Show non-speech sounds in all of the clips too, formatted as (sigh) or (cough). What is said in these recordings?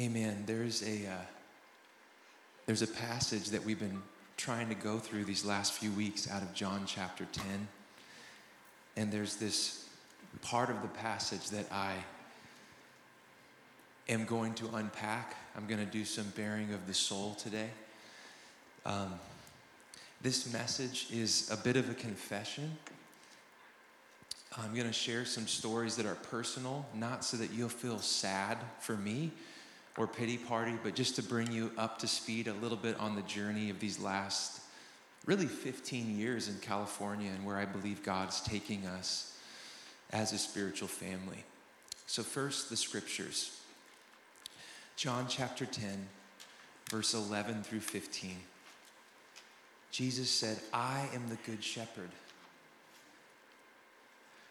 Amen. There's a uh, there's a passage that we've been trying to go through these last few weeks out of John chapter 10. And there's this part of the passage that I am going to unpack. I'm going to do some bearing of the soul today. Um, this message is a bit of a confession. I'm going to share some stories that are personal, not so that you'll feel sad for me or pity party, but just to bring you up to speed a little bit on the journey of these last really 15 years in California and where I believe God's taking us as a spiritual family. So, first, the scriptures John chapter 10, verse 11 through 15. Jesus said, I am the good shepherd.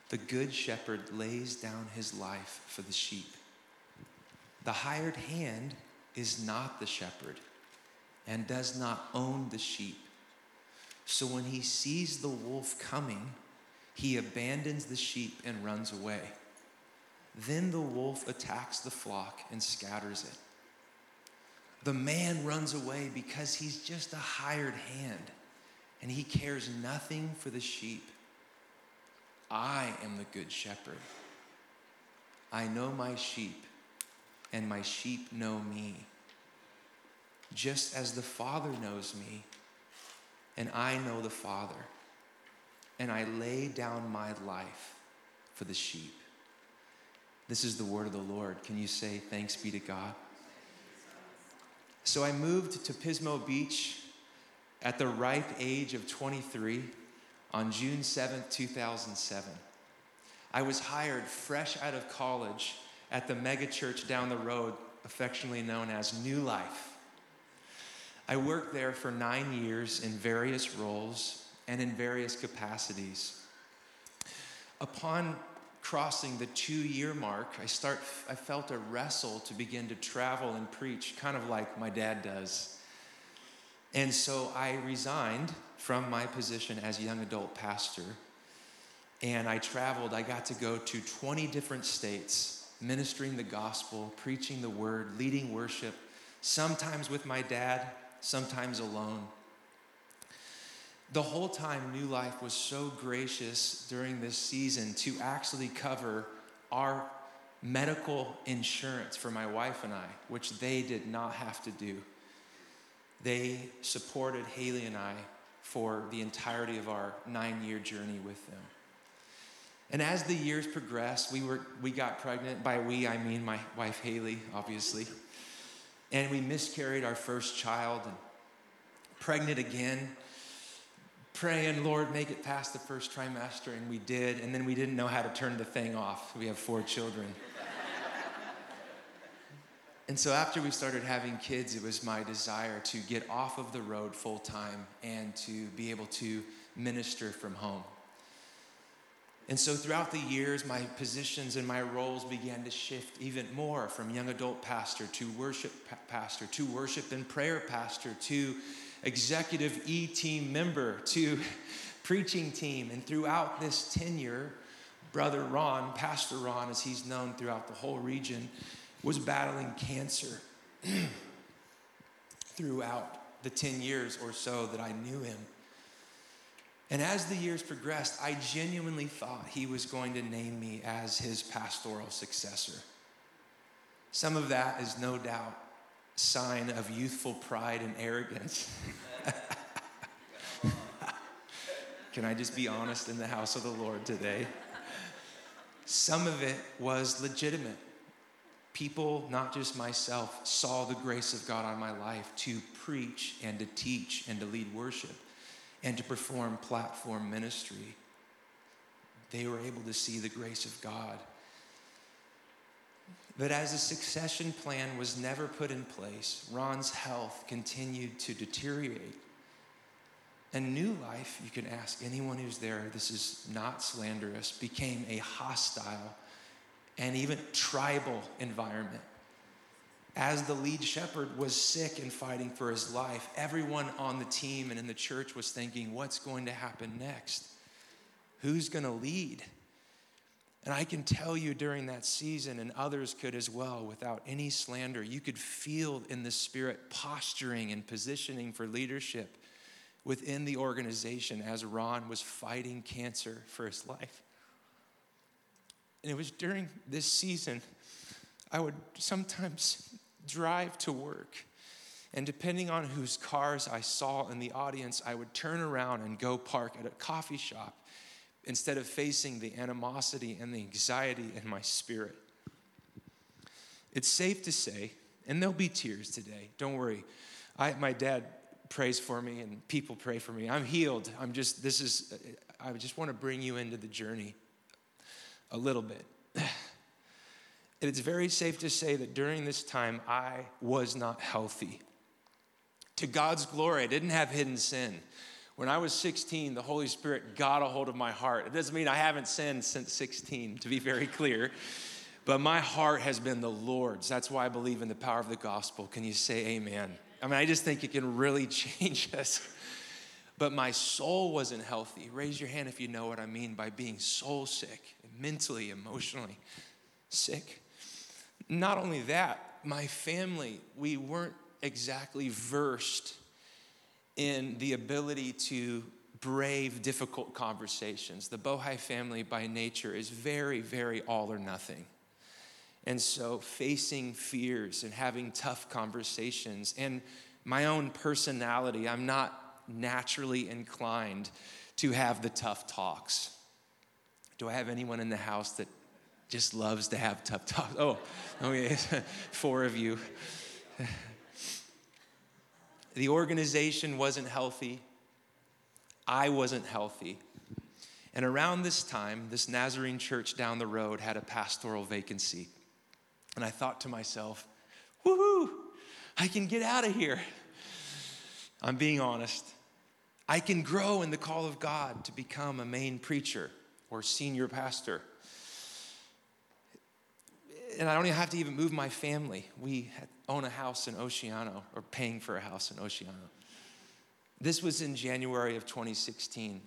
The good shepherd lays down his life for the sheep. The hired hand is not the shepherd and does not own the sheep. So when he sees the wolf coming, he abandons the sheep and runs away. Then the wolf attacks the flock and scatters it. The man runs away because he's just a hired hand and he cares nothing for the sheep. I am the good shepherd. I know my sheep and my sheep know me. Just as the Father knows me, and I know the Father, and I lay down my life for the sheep. This is the word of the Lord. Can you say, Thanks be to God? So I moved to Pismo Beach at the ripe age of 23 on June 7, 2007. I was hired fresh out of college at the megachurch down the road, affectionately known as New Life. I worked there for nine years in various roles and in various capacities. Upon crossing the two year mark, I, start, I felt a wrestle to begin to travel and preach, kind of like my dad does. And so I resigned from my position as young adult pastor. And I traveled, I got to go to 20 different states ministering the gospel, preaching the word, leading worship, sometimes with my dad, sometimes alone. The whole time, New Life was so gracious during this season to actually cover our medical insurance for my wife and I, which they did not have to do. They supported Haley and I for the entirety of our nine year journey with them. And as the years progressed, we, were, we got pregnant. By we, I mean my wife Haley, obviously. And we miscarried our first child and pregnant again, praying, Lord, make it past the first trimester. And we did. And then we didn't know how to turn the thing off. We have four children. (laughs) and so after we started having kids, it was my desire to get off of the road full time and to be able to minister from home. And so throughout the years, my positions and my roles began to shift even more from young adult pastor to worship pastor to worship and prayer pastor to executive E team member to (laughs) preaching team. And throughout this tenure, Brother Ron, Pastor Ron, as he's known throughout the whole region, was battling cancer (clears throat) throughout the 10 years or so that I knew him. And as the years progressed, I genuinely thought he was going to name me as his pastoral successor. Some of that is no doubt sign of youthful pride and arrogance. (laughs) Can I just be honest in the house of the Lord today? Some of it was legitimate. People, not just myself, saw the grace of God on my life to preach and to teach and to lead worship and to perform platform ministry. They were able to see the grace of God. But as a succession plan was never put in place, Ron's health continued to deteriorate. And New Life, you can ask anyone who's there, this is not slanderous, became a hostile and even tribal environment as the lead shepherd was sick and fighting for his life, everyone on the team and in the church was thinking, what's going to happen next? Who's going to lead? And I can tell you during that season, and others could as well, without any slander, you could feel in the spirit posturing and positioning for leadership within the organization as Ron was fighting cancer for his life. And it was during this season, I would sometimes drive to work. And depending on whose cars I saw in the audience, I would turn around and go park at a coffee shop instead of facing the animosity and the anxiety in my spirit. It's safe to say, and there'll be tears today, don't worry. I, my dad prays for me and people pray for me. I'm healed. I'm just, this is, I just want to bring you into the journey a little bit. It's very safe to say that during this time, I was not healthy. To God's glory, I didn't have hidden sin. When I was 16, the Holy Spirit got a hold of my heart. It doesn't mean I haven't sinned since 16, to be very clear, but my heart has been the Lord's. That's why I believe in the power of the gospel. Can you say amen? I mean, I just think it can really (laughs) change us. But my soul wasn't healthy. Raise your hand if you know what I mean by being soul sick, mentally, emotionally sick. Not only that, my family, we weren't exactly versed in the ability to brave difficult conversations. The Bohi family, by nature, is very, very all or nothing. And so, facing fears and having tough conversations, and my own personality, I'm not naturally inclined to have the tough talks. Do I have anyone in the house that just loves to have tough talks? Oh, oh okay, (laughs) four of you. (sighs) The organization wasn't healthy. I wasn't healthy. And around this time, this Nazarene church down the road had a pastoral vacancy. And I thought to myself, woohoo, I can get out of here. I'm being honest. I can grow in the call of God to become a main preacher or senior pastor. And I don't even have to even move my family. We own a house in Oceano or paying for a house in Oceano. This was in January of 2016.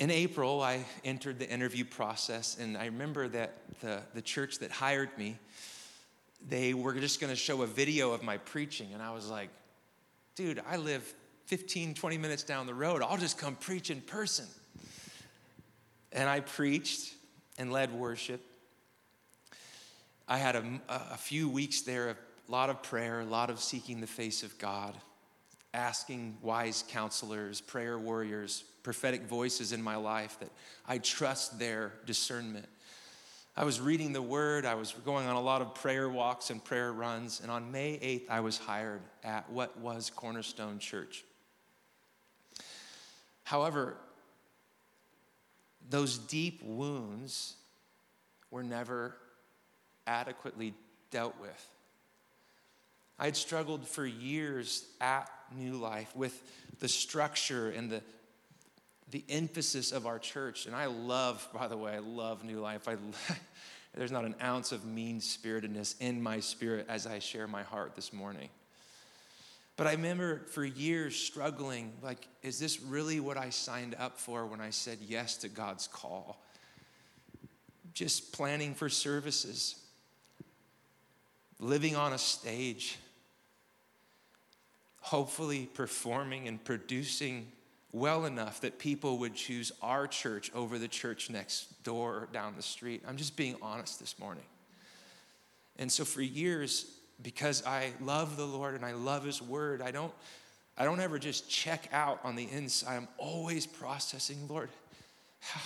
In April, I entered the interview process, and I remember that the, the church that hired me, they were just going to show a video of my preaching. And I was like, dude, I live 15, 20 minutes down the road. I'll just come preach in person. And I preached and led worship. I had a, a few weeks there, a lot of prayer, a lot of seeking the face of God, asking wise counselors, prayer warriors, prophetic voices in my life that I trust their discernment. I was reading the word, I was going on a lot of prayer walks and prayer runs, and on May 8th, I was hired at what was Cornerstone Church. However, those deep wounds were never adequately dealt with. I had struggled for years at New Life with the structure and the the emphasis of our church. And I love, by the way, I love New Life. I, (laughs) there's not an ounce of mean spiritedness in my spirit as I share my heart this morning. But I remember for years struggling like, is this really what I signed up for when I said yes to God's call? Just planning for services, living on a stage, hopefully performing and producing well enough that people would choose our church over the church next door or down the street. I'm just being honest this morning. And so for years, because I love the Lord and I love His Word, I don't, I don't ever just check out on the inside. I'm always processing, Lord, how,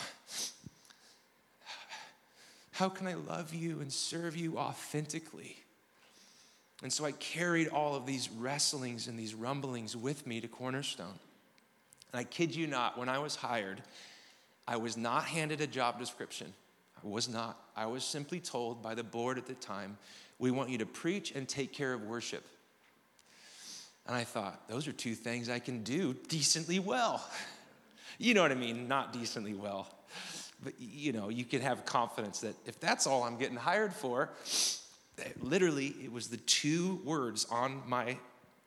how can I love you and serve you authentically? And so I carried all of these wrestlings and these rumblings with me to Cornerstone. And I kid you not, when I was hired, I was not handed a job description. I was not. I was simply told by the board at the time, we want you to preach and take care of worship. And I thought, those are two things I can do decently well. (laughs) You know what I mean? Not decently well. But you know, you can have confidence that if that's all I'm getting hired for, literally, it was the two words on my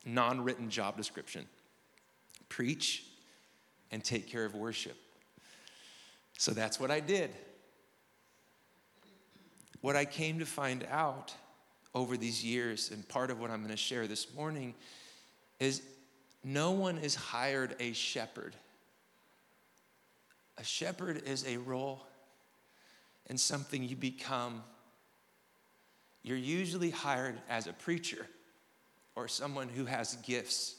non written job description preach and take care of worship. So that's what I did. What I came to find out over these years, and part of what I'm going to share this morning, is no one is hired a shepherd. A shepherd is a role and something you become. You're usually hired as a preacher or someone who has gifts.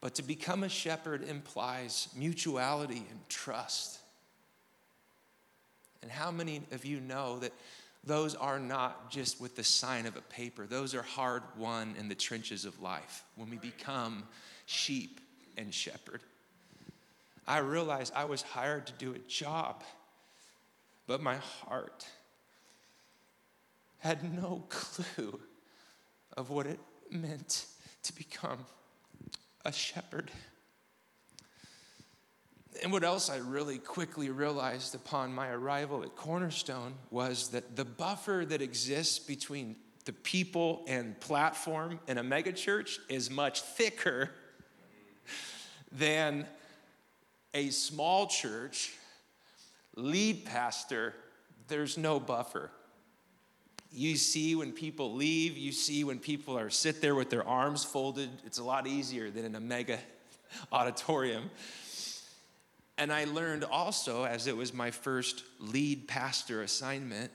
But to become a shepherd implies mutuality and trust. And how many of you know that those are not just with the sign of a paper? Those are hard won in the trenches of life when we become sheep and shepherd. I realized I was hired to do a job, but my heart had no clue of what it meant to become a shepherd. And what else I really quickly realized upon my arrival at Cornerstone was that the buffer that exists between the people and platform in a megachurch is much thicker than a small church lead pastor. There's no buffer. You see when people leave, you see when people are sit there with their arms folded. It's a lot easier than in a mega (laughs) auditorium. And I learned also, as it was my first lead pastor assignment,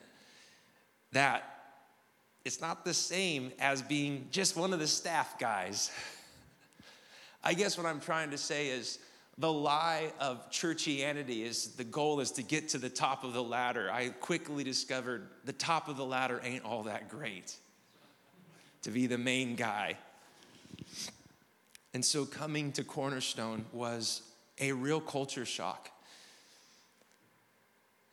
that it's not the same as being just one of the staff guys. (laughs) I guess what I'm trying to say is the lie of churchianity is the goal is to get to the top of the ladder. I quickly discovered the top of the ladder ain't all that great to be the main guy. And so coming to Cornerstone was a real culture shock.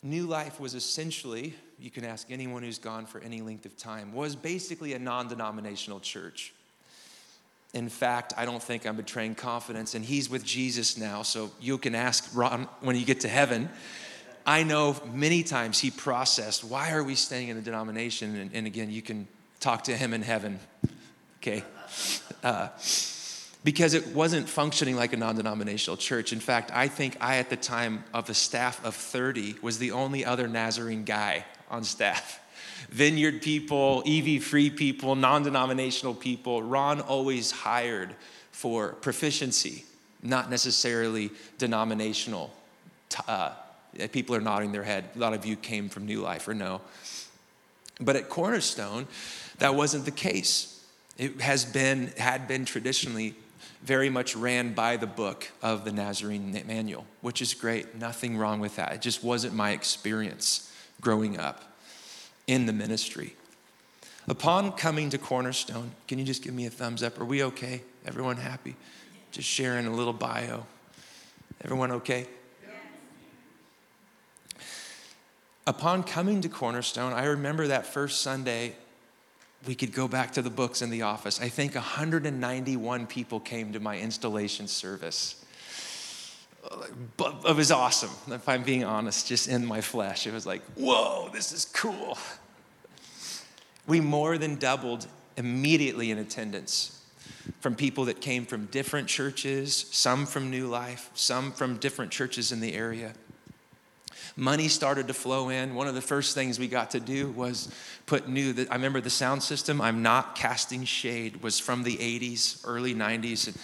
New Life was essentially, you can ask anyone who's gone for any length of time, was basically a non denominational church. In fact, I don't think I'm betraying confidence, and he's with Jesus now, so you can ask Ron when you get to heaven. I know many times he processed, why are we staying in the denomination? And, and again, you can talk to him in heaven, okay? Uh, because it wasn't functioning like a non denominational church. In fact, I think I, at the time of a staff of 30, was the only other Nazarene guy on staff vineyard people, EV free people, non denominational people. Ron always hired for proficiency, not necessarily denominational. Uh, people are nodding their head. A lot of you came from New Life or no. But at Cornerstone, that wasn't the case. It has been, had been traditionally very much ran by the book of the Nazarene Manual, which is great. Nothing wrong with that. It just wasn't my experience growing up in the ministry. Upon coming to Cornerstone, can you just give me a thumbs up? Are we okay? Everyone happy? Just sharing a little bio. Everyone okay? Upon coming to Cornerstone, I remember that first Sunday, we could go back to the books in the office. I think 191 people came to my installation service. It was awesome, if I'm being honest, just in my flesh. It was like, whoa, this is cool. We more than doubled immediately in attendance from people that came from different churches, some from New Life, some from different churches in the area. Money started to flow in. One of the first things we got to do was put new. I remember the sound system. I'm not casting shade. Was from the 80s, early 90s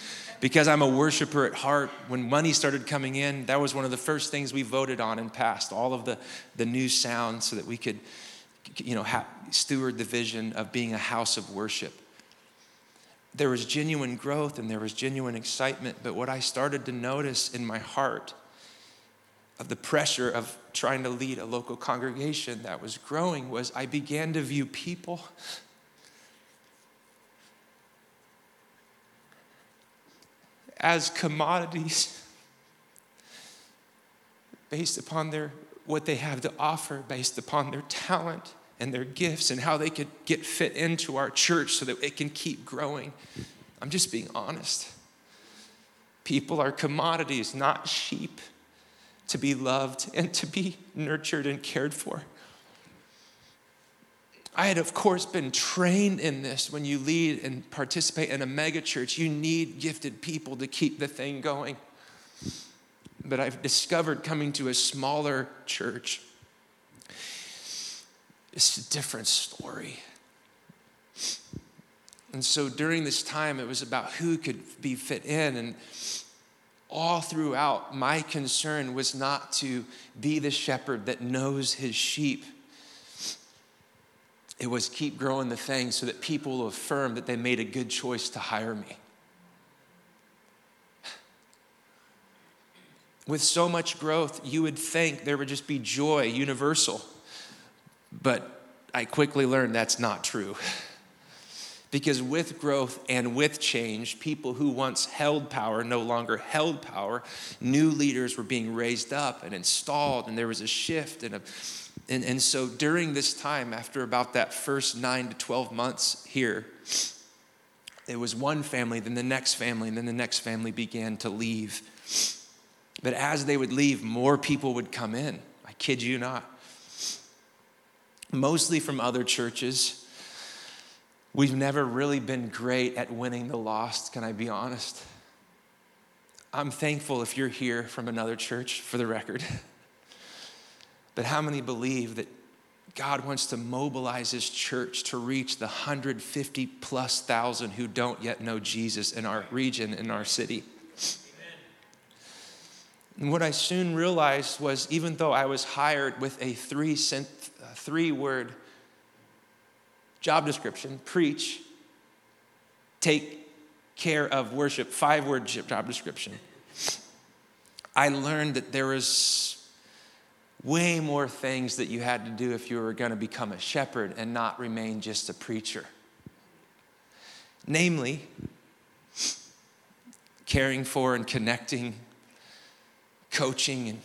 because I'm a worshiper at heart, when money started coming in, that was one of the first things we voted on and passed all of the, the new sound so that we could, you know, ha- steward the vision of being a house of worship. There was genuine growth and there was genuine excitement, but what I started to notice in my heart of the pressure of trying to lead a local congregation that was growing was I began to view people as commodities based upon their what they have to offer based upon their talent and their gifts and how they could get fit into our church so that it can keep growing. I'm just being honest. People are commodities, not sheep, to be loved and to be nurtured and cared for. I had, of course, been trained in this. When you lead and participate in a megachurch, you need gifted people to keep the thing going. but I've discovered coming to a smaller church, it's a different story. And so during this time, it was about who could be fit in. And all throughout, my concern was not to be the shepherd that knows his sheep. It was keep growing the thing so that people will affirm that they made a good choice to hire me. With so much growth, you would think there would just be joy universal. But I quickly learned that's not true. Because with growth and with change, people who once held power no longer held power. New leaders were being raised up and installed, and there was a shift. And, a, and, and so during this time, after about that first nine to 12 months here, it was one family, then the next family, and then the next family began to leave. But as they would leave, more people would come in. I kid you not. Mostly from other churches We've never really been great at winning the lost, can I be honest? I'm thankful if you're here from another church, for the record. (laughs) But how many believe that God wants to mobilize his church to reach the 150 plus thousand who don't yet know Jesus in our region, in our city? And what I soon realized was even though I was hired with a three, cent, three word job description preach, take care of worship, five word job description. I learned that there was way more things that you had to do if you were going to become a shepherd and not remain just a preacher. Namely, caring for and connecting, coaching, and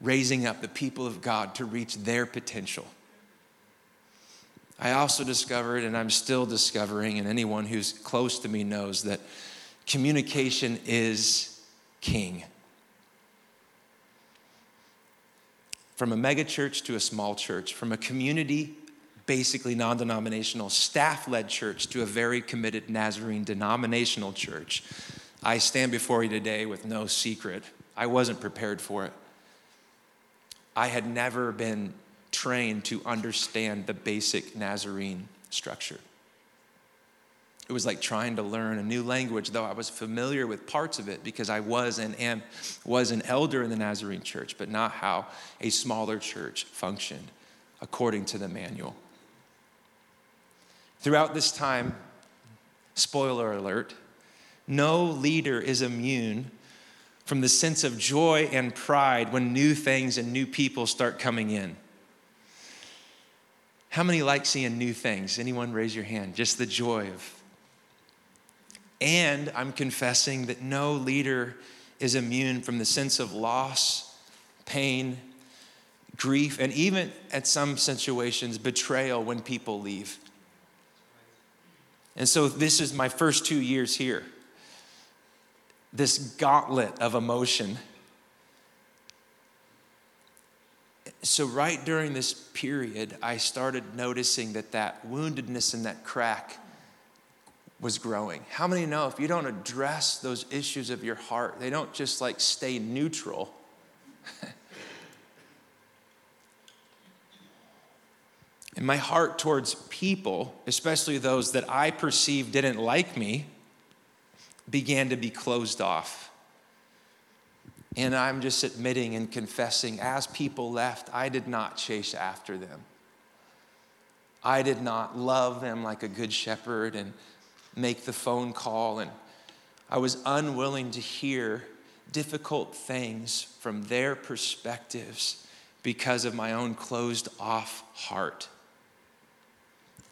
raising up the people of God to reach their potential. I also discovered, and I'm still discovering, and anyone who's close to me knows that communication is king. From a megachurch to a small church, from a community, basically non denominational, staff led church to a very committed Nazarene denominational church, I stand before you today with no secret. I wasn't prepared for it. I had never been trained to understand the basic Nazarene structure. It was like trying to learn a new language, though I was familiar with parts of it because I was and am, was an elder in the Nazarene church, but not how a smaller church functioned according to the manual. Throughout this time, spoiler alert, no leader is immune from the sense of joy and pride when new things and new people start coming in. How many like seeing new things? Anyone raise your hand? Just the joy of. And I'm confessing that no leader is immune from the sense of loss, pain, grief, and even at some situations, betrayal when people leave. And so this is my first two years here. This gauntlet of emotion so right during this period i started noticing that that woundedness and that crack was growing. How many know if you don't address those issues of your heart they don't just like stay neutral? (laughs) And my heart towards people especially those that i perceived didn't like me began to be closed off. And I'm just admitting and confessing, as people left, I did not chase after them. I did not love them like a good shepherd and make the phone call. And I was unwilling to hear difficult things from their perspectives because of my own closed off heart.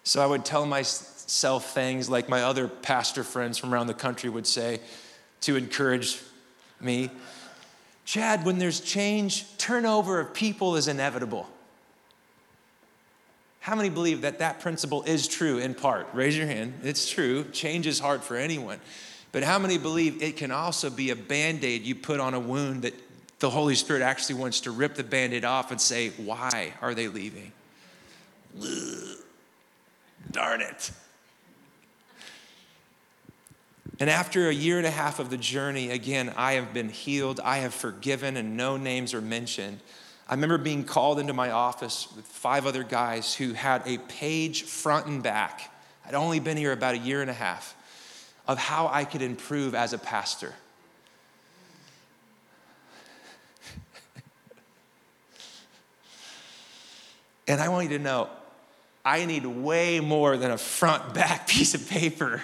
So I would tell myself things like my other pastor friends from around the country would say to encourage me. Chad, when there's change, turnover of people is inevitable. How many believe that that principle is true in part? Raise your hand. It's true. Change is hard for anyone. But how many believe it can also be a band aid you put on a wound that the Holy Spirit actually wants to rip the band aid off and say, why are they leaving? Ugh, darn it. And after a year and a half of the journey, again, I have been healed, I have forgiven, and no names are mentioned. I remember being called into my office with five other guys who had a page front and back. I'd only been here about a year and a half of how I could improve as a pastor. (laughs) and I want you to know, I need way more than a front back (laughs) piece of paper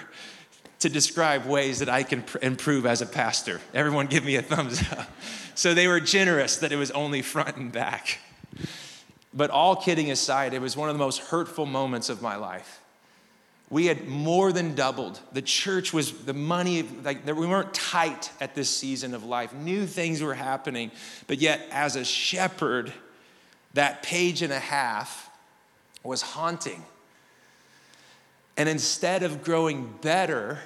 to describe ways that I can pr- improve as a pastor. Everyone give me a thumbs up. (laughs) So they were generous that it was only front and back. But all kidding aside, it was one of the most hurtful moments of my life. We had more than doubled. The church was the money, like we weren't tight at this season of life. New things were happening. But yet, as a shepherd, that page and a half was haunting. And instead of growing better,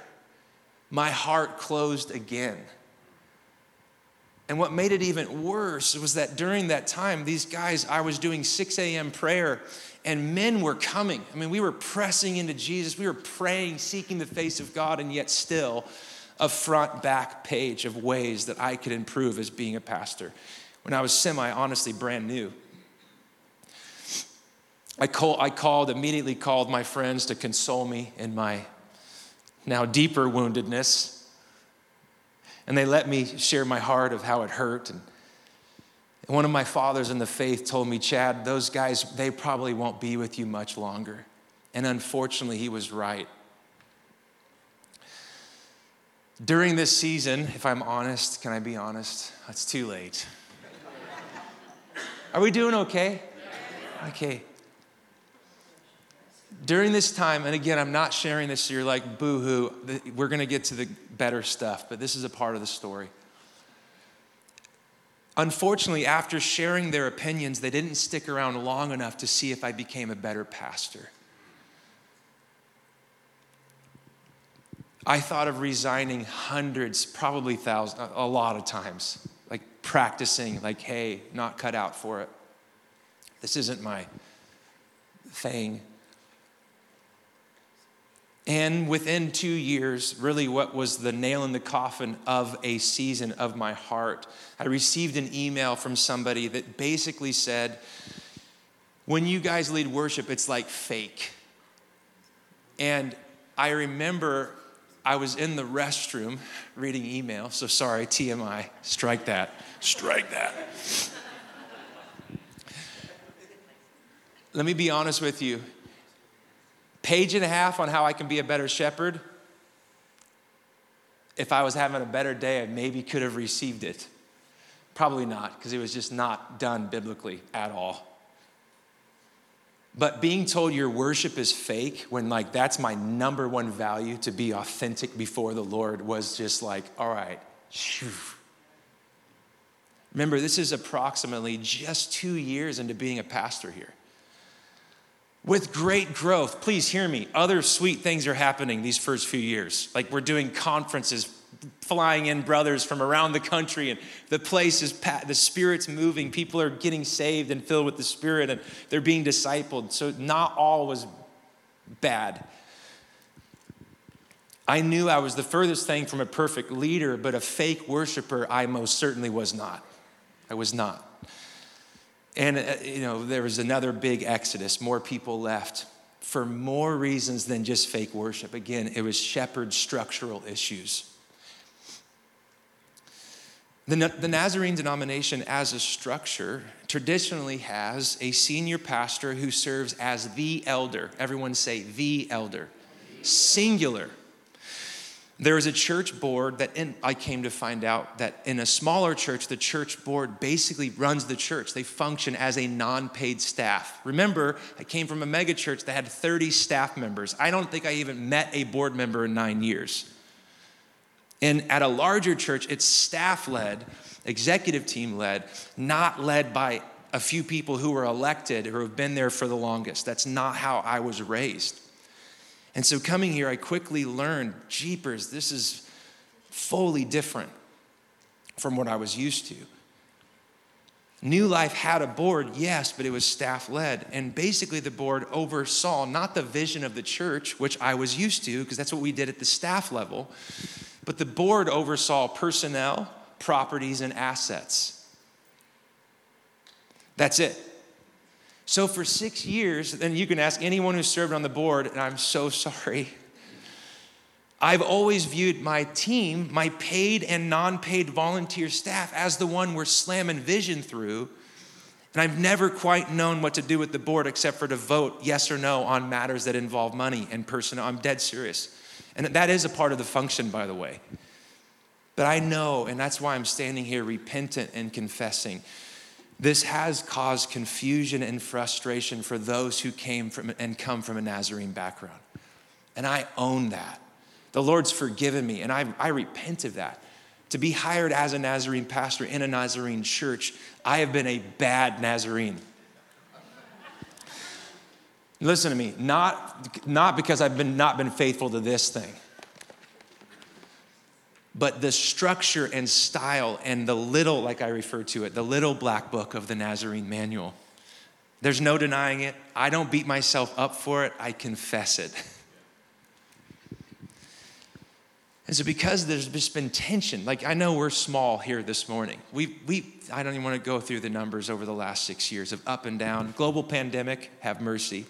my heart closed again. And what made it even worse was that during that time, these guys, I was doing 6 a.m. prayer, and men were coming. I mean, we were pressing into Jesus, we were praying, seeking the face of God, and yet still a front back page of ways that I could improve as being a pastor when I was semi honestly brand new. I, call, I called, immediately called my friends to console me in my now deeper woundedness. And they let me share my heart of how it hurt. And one of my fathers in the faith told me, Chad, those guys, they probably won't be with you much longer. And unfortunately, he was right. During this season, if I'm honest, can I be honest? It's too late. Are we doing okay? Okay during this time, and again, I'm not sharing this so you're like, boo hoo, we're gonna get to the better stuff, but this is a part of the story. Unfortunately, after sharing their opinions, they didn't stick around long enough to see if I became a better pastor. I thought of resigning hundreds, probably thousands, a lot of times, like practicing, like, hey, not cut out for it. This isn't my thing. And within two years, really what was the nail in the coffin of a season of my heart, I received an email from somebody that basically said, When you guys lead worship, it's like fake. And I remember I was in the restroom (laughs) reading email, so sorry, TMI, strike that, strike that. (laughs) Let me be honest with you page and a half on how I can be a better shepherd. If I was having a better day, I maybe could have received it. Probably not, because it was just not done biblically at all. But being told your worship is fake when, like, that's my number one value to be authentic before the Lord was just like, all right, shoo. Remember, this is approximately just two years into being a pastor here with great growth. Please hear me. Other sweet things are happening these first few years. Like we're doing conferences, flying in brothers from around the country, and the place is, the Spirit's moving. People are getting saved and filled with the Spirit, and they're being discipled. So, not all was bad. I knew I was the furthest thing from a perfect leader, but a fake worshiper, I most certainly was not. I was not. And, uh, you know, there was another big exodus. More people left for more reasons than just fake worship. Again, it was shepherd structural issues. The, the Nazarene denomination, as a structure, traditionally has a senior pastor who serves as the elder. Everyone say, the elder. Singular. There is a church board that in, I came to find out that in a smaller church, the church board basically runs the church. They function as a non paid staff. Remember, I came from a mega church that had 30 staff members. I don't think I even met a board member in nine years. And at a larger church, it's staff led, executive team led, not led by a few people who were elected or have been there for the longest. That's not how I was raised. And so coming here, I quickly learned, jeepers, this is fully different from what I was used to. New Life had a board, yes, but it was staff led. And basically, the board oversaw not the vision of the church, which I was used to, because that's what we did at the staff level, but the board oversaw personnel, properties, and assets. That's it. So for six years, then you can ask anyone who served on the board, and I'm so (laughs) sorry. I've always viewed my team, my paid and non paid volunteer staff, as the one we're slamming vision through. And I've never quite known what to do with the board except for to vote yes or no on matters that involve money and personnel. I'm dead serious. And that is a part of the function, by the way. But I know, and that's why I'm standing here repentant and confessing. This has caused confusion and frustration for those who came from and come from a Nazarene background. And I own that. The Lord's forgiven me, and I, I repent of that. To be hired as a Nazarene pastor in a Nazarene church, I have been a bad Nazarene. Listen to me, not, not because I've been, not been faithful to this thing, but the structure and style and the little, like I refer to it, the little black book of the Nazarene manual. There's no denying it. I don't beat myself up for it, I confess it. And so, because there's just been tension, like I know we're small here this morning. We, we, I don't even want to go through the numbers over the last six years of up and down. Global pandemic, have mercy.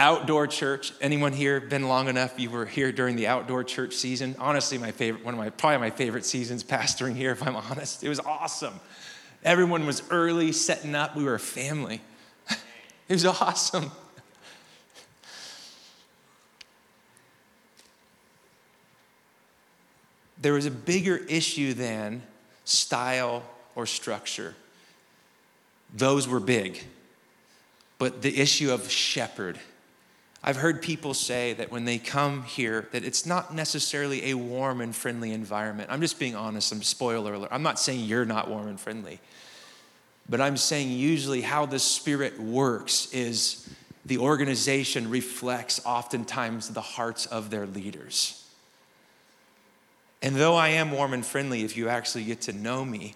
Outdoor church. Anyone here been long enough? You were here during the outdoor church season. Honestly, my favorite, one of my, probably my favorite seasons pastoring here, if I'm honest. It was awesome. Everyone was early, setting up. We were a family. (laughs) it was awesome. there was a bigger issue than style or structure. Those were big. But the issue of shepherd. I've heard people say that when they come here that it's not necessarily a warm and friendly environment. I'm just being honest, I'm spoiler alert. I'm not saying you're not warm and friendly. But I'm saying usually how the spirit works is the organization reflects oftentimes the hearts of their leaders. And though I am warm and friendly, if you actually get to know me,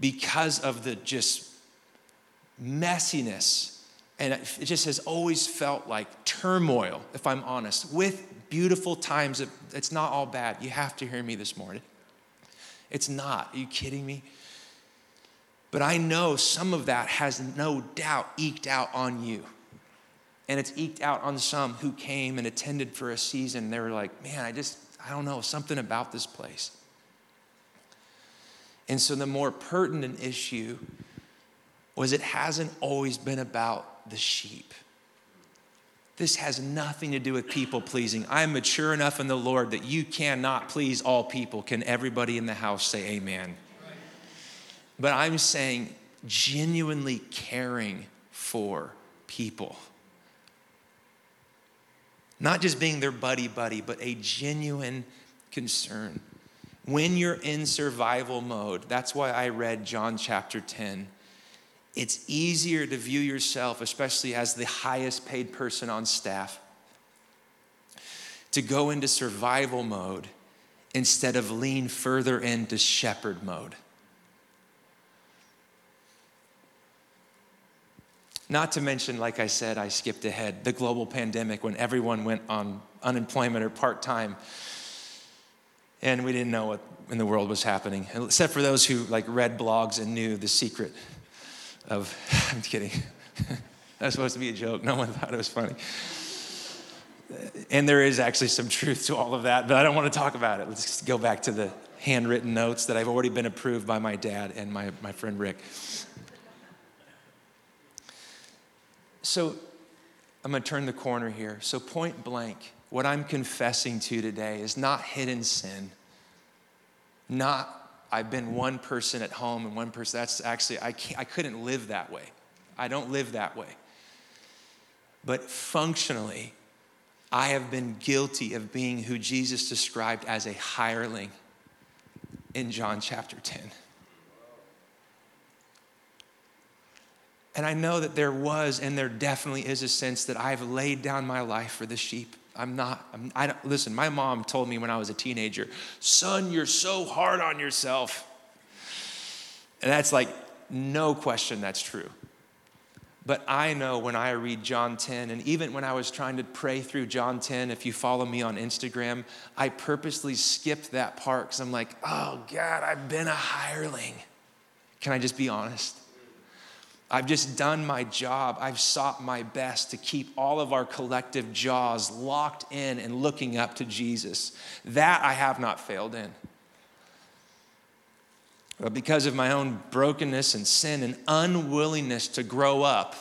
because of the just messiness, and it just has always felt like turmoil, if I'm honest, with beautiful times. It's not all bad. You have to hear me this morning. It's not. Are you kidding me? But I know some of that has no doubt eked out on you. And it's eked out on some who came and attended for a season. They were like, man, I just, I don't know, something about this place. And so the more pertinent issue was it hasn't always been about the sheep. This has nothing to do with people pleasing. I am mature enough in the Lord that you cannot please all people. Can everybody in the house say amen? But I'm saying genuinely caring for people. Not just being their buddy buddy, but a genuine concern. When you're in survival mode, that's why I read John chapter 10. It's easier to view yourself, especially as the highest paid person on staff, to go into survival mode instead of lean further into shepherd mode. Not to mention, like I said, I skipped ahead, the global pandemic when everyone went on unemployment or part time. And we didn't know what in the world was happening, except for those who like read blogs and knew the secret of, (laughs) I'm kidding. (laughs) that was supposed to be a joke. No one thought it was funny. And there is actually some truth to all of that, but I don't want to talk about it. Let's go back to the handwritten notes that I've already been approved by my dad and my, my friend Rick. So I'm going to turn the corner here. So, point blank, what I'm confessing to today is not hidden sin, not I've been one person at home and one person. That's actually, I, I couldn't live that way. I don't live that way. But functionally, I have been guilty of being who Jesus described as a hireling in John chapter 10. And I know that there was, and there definitely is a sense that I've laid down my life for the sheep. I'm not, I'm, I don't, listen, my mom told me when I was a teenager, son, you're so hard on yourself. And that's like, no question that's true. But I know when I read John 10, and even when I was trying to pray through John 10, if you follow me on Instagram, I purposely skipped that part because I'm like, oh God, I've been a hireling. Can I just be honest? I've just done my job. I've sought my best to keep all of our collective jaws locked in and looking up to Jesus. That I have not failed in. But because of my own brokenness and sin and unwillingness to grow up,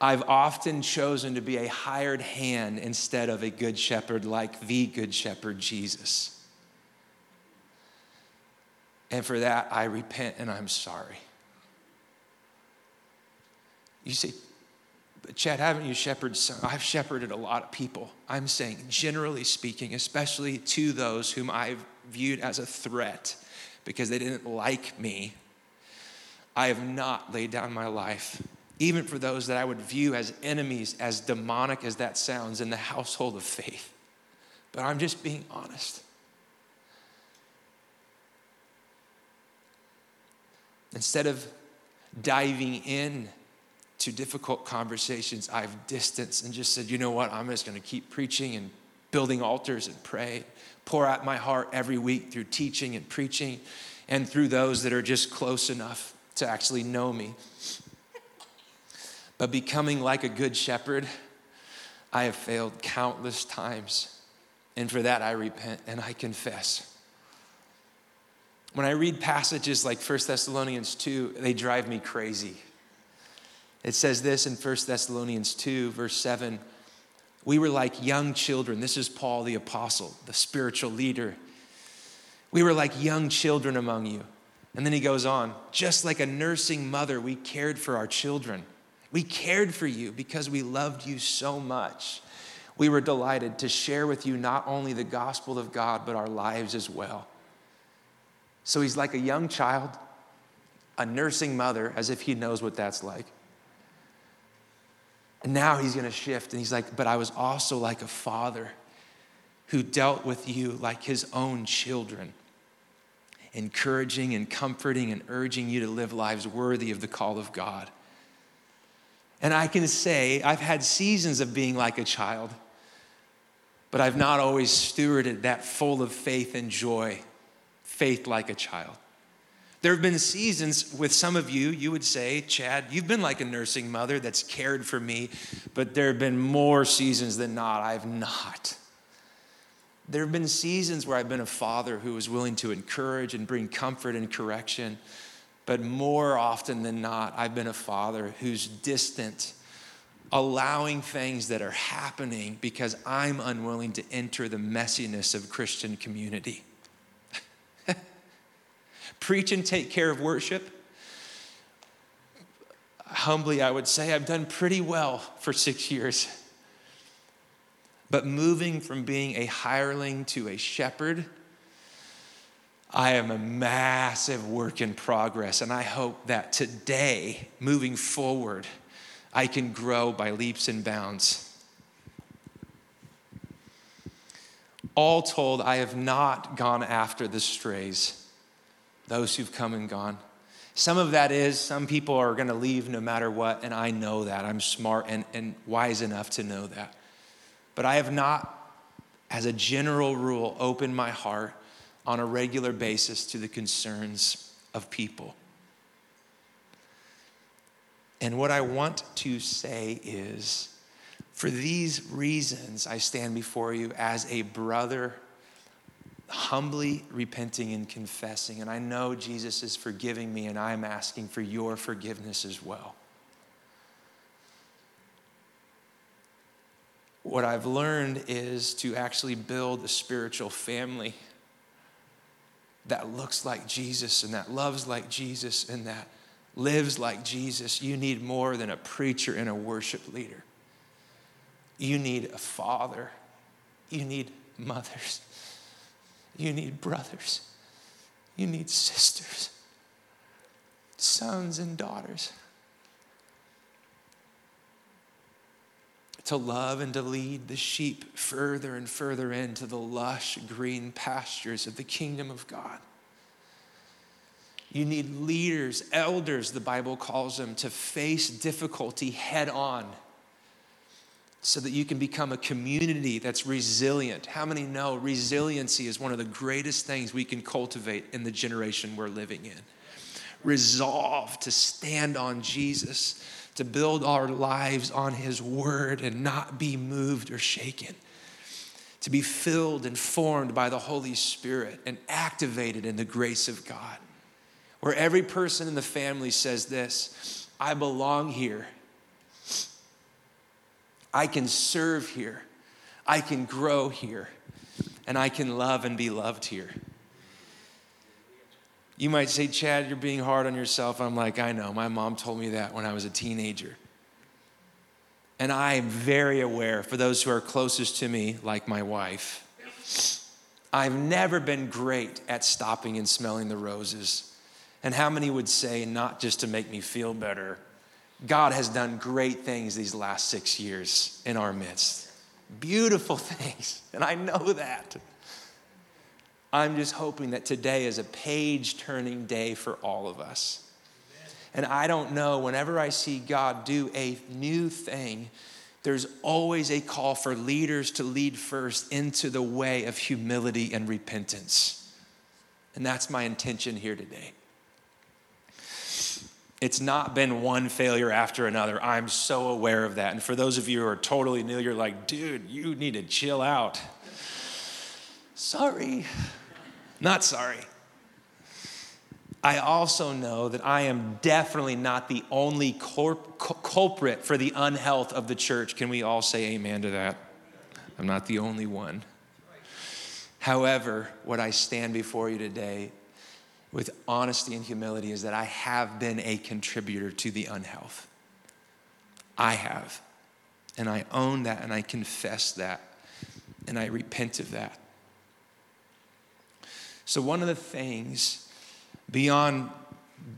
I've often chosen to be a hired hand instead of a good shepherd like the good shepherd, Jesus. And for that, I repent and I'm sorry. You say, Chad, haven't you shepherded? I've shepherded a lot of people. I'm saying, generally speaking, especially to those whom I've viewed as a threat because they didn't like me, I have not laid down my life, even for those that I would view as enemies, as demonic as that sounds, in the household of faith. But I'm just being honest. Instead of diving in to difficult conversations, I've distanced and just said, you know what, I'm just going to keep preaching and building altars and pray pour out my heart every week through teaching and preaching and through those that are just close enough to actually know me. But becoming like a good shepherd, I have failed countless times. And for that, I repent and I confess. When I read passages like 1 Thessalonians 2, they drive me crazy. It says this in 1 Thessalonians 2, verse 7 we were like young children. This is Paul the apostle, the spiritual leader. We were like young children among you. And then he goes on, just like a nursing mother, we cared for our children. We cared for you because we loved you so much. We were delighted to share with you not only the gospel of God, but our lives as well. So he's like a young child, a nursing mother, as if he knows what that's like. And now he's going to shift and he's like, But I was also like a father who dealt with you like his own children, encouraging and comforting and urging you to live lives worthy of the call of God. And I can say, I've had seasons of being like a child, but I've not always stewarded that full of faith and joy, faith like a child. There have been seasons with some of you, you would say, Chad, you've been like a nursing mother that's cared for me, but there have been more seasons than not. I've not. There have been seasons where I've been a father who was willing to encourage and bring comfort and correction, but more often than not, I've been a father who's distant, allowing things that are happening because I'm unwilling to enter the messiness of Christian community preach and take care of worship. Humbly, I would say I've done pretty well for six years. But moving from being a hireling to a shepherd, I am a massive work in progress. And I hope that today, moving forward, I can grow by leaps and bounds. All told, I have not gone after the strays those who've come and gone. Some of that is some people are going to leave no matter what, and I know that. I'm smart and, and wise enough to know that. But I have not, as a general rule, opened my heart on a regular basis to the concerns of people. And what I want to say is for these reasons, I stand before you as a brother humbly repenting and confessing. And I know Jesus is forgiving me, and I'm asking for your forgiveness as well. What I've learned is to actually build a spiritual family that looks like Jesus and that loves like Jesus and that lives like Jesus. You need more than a preacher and a worship leader. You need a father. You need mothers. You need brothers. You need sisters, sons and daughters. To love and to lead the sheep further and further into the lush green pastures of the kingdom of God. You need leaders, elders, the Bible calls them, to face difficulty head on so that you can become a community that's resilient. How many know resiliency is one of the greatest things we can cultivate in the generation we're living in? Resolve to stand on Jesus, to build our lives on His word and not be moved or shaken, to be filled and formed by the Holy Spirit and activated in the grace of God. Where every person in the family says this I belong here I can serve here, I can grow here, and I can love and be loved here. You might say, Chad, you're being hard on yourself. I'm like, I know. My mom told me that when I was a teenager. And I am very aware, for those who are closest to me, like my wife, I've never been great at stopping and smelling the roses. And how many would say, not just to make me feel better, God has done great things these last six years in our midst. Beautiful (laughs) things, and I know that. I'm just hoping that today is a page turning day for all of us. And I don't know, whenever I see God do a new thing, there's always a call for leaders to lead first into the way of humility and repentance. And that's my intention here today. It's not been one failure after another. I'm so aware of that. And for those of you who are totally new, you're like, dude, you need to chill out. Sorry. Not sorry. I also know that I am definitely not the only corp- culprit for the unhealth of the church. Can we all say amen to that? I'm not the only one. However, what I stand before you today with honesty and humility is that I have been a contributor to the unhealth. I have. And I own that and I confess that and I repent of that. So, one of the things beyond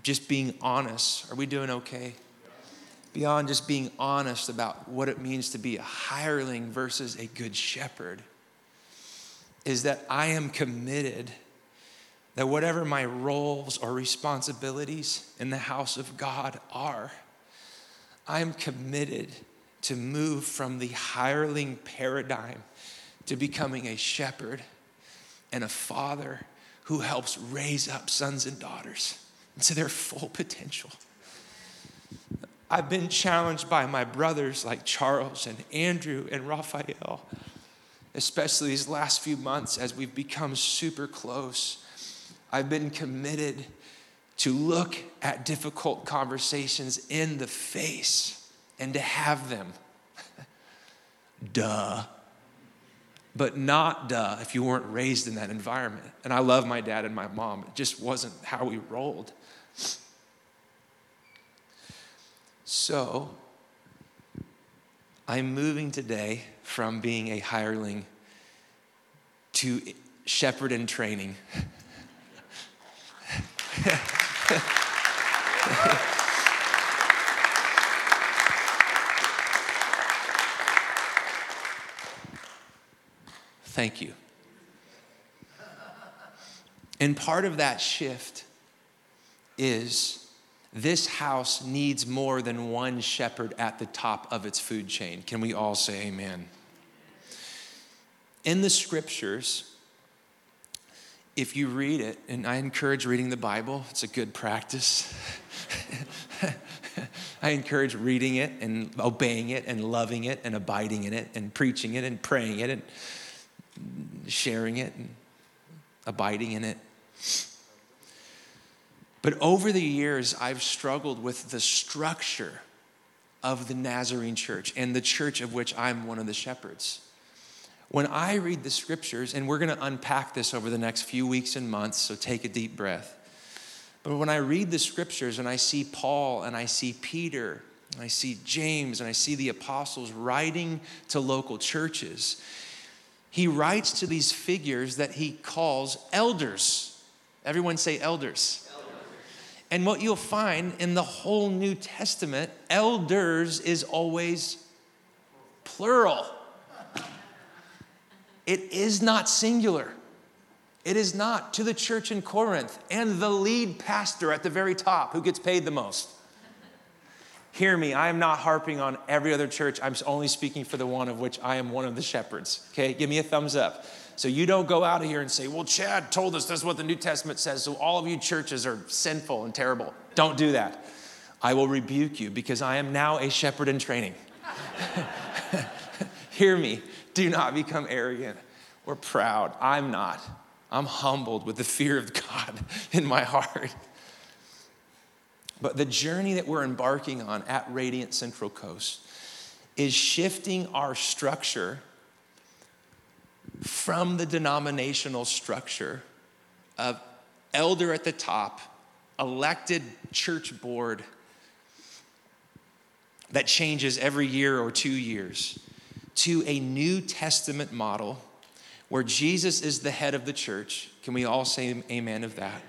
just being honest, are we doing okay? Beyond just being honest about what it means to be a hireling versus a good shepherd, is that I am committed that whatever my roles or responsibilities in the house of God are, I'm committed to move from the hireling paradigm to becoming a shepherd and a father who helps raise up sons and daughters into their full potential. I've been challenged by my brothers like Charles and Andrew and Raphael, especially these last few months as we've become super close I've been committed to look at difficult conversations in the face and to have them. (laughs) duh. But not duh if you weren't raised in that environment. And I love my dad and my mom. It just wasn't how we rolled. So, I'm moving today from being a hireling to shepherd in training. (laughs) (laughs) Thank you. And part of that shift is this house needs more than one shepherd at the top of its food chain. Can we all say amen? In the scriptures, if you read it, and I encourage reading the Bible, it's a good practice. (laughs) I encourage reading it and obeying it and loving it and abiding in it and preaching it and praying it and sharing it and abiding in it. But over the years, I've struggled with the structure of the Nazarene church and the church of which I'm one of the shepherds. When I read the scriptures, and we're going to unpack this over the next few weeks and months, so take a deep breath. But when I read the scriptures and I see Paul and I see Peter, and I see James and I see the apostles writing to local churches, he writes to these figures that he calls elders. Everyone say elders. elders. And what you'll find in the whole New Testament, elders is always plural. It is not singular. It is not to the church in Corinth and the lead pastor at the very top who gets paid the most. Hear me, I am not harping on every other church. I'm only speaking for the one of which I am one of the shepherds. Okay, give me a thumbs up. So you don't go out of here and say, well, Chad told us that's what the New Testament says, so all of you churches are sinful and terrible. Don't do that. I will rebuke you because I am now a shepherd in training. (laughs) Hear me, do not become arrogant or proud. I'm not. I'm humbled with the fear of God (laughs) in my heart. But the journey that we're embarking on at Radiant Central Coast is shifting our structure from the denominational structure of elder at the top, elected church board that changes every year or two years, to a New Testament model where Jesus is the head of the church. Can we all say amen of that?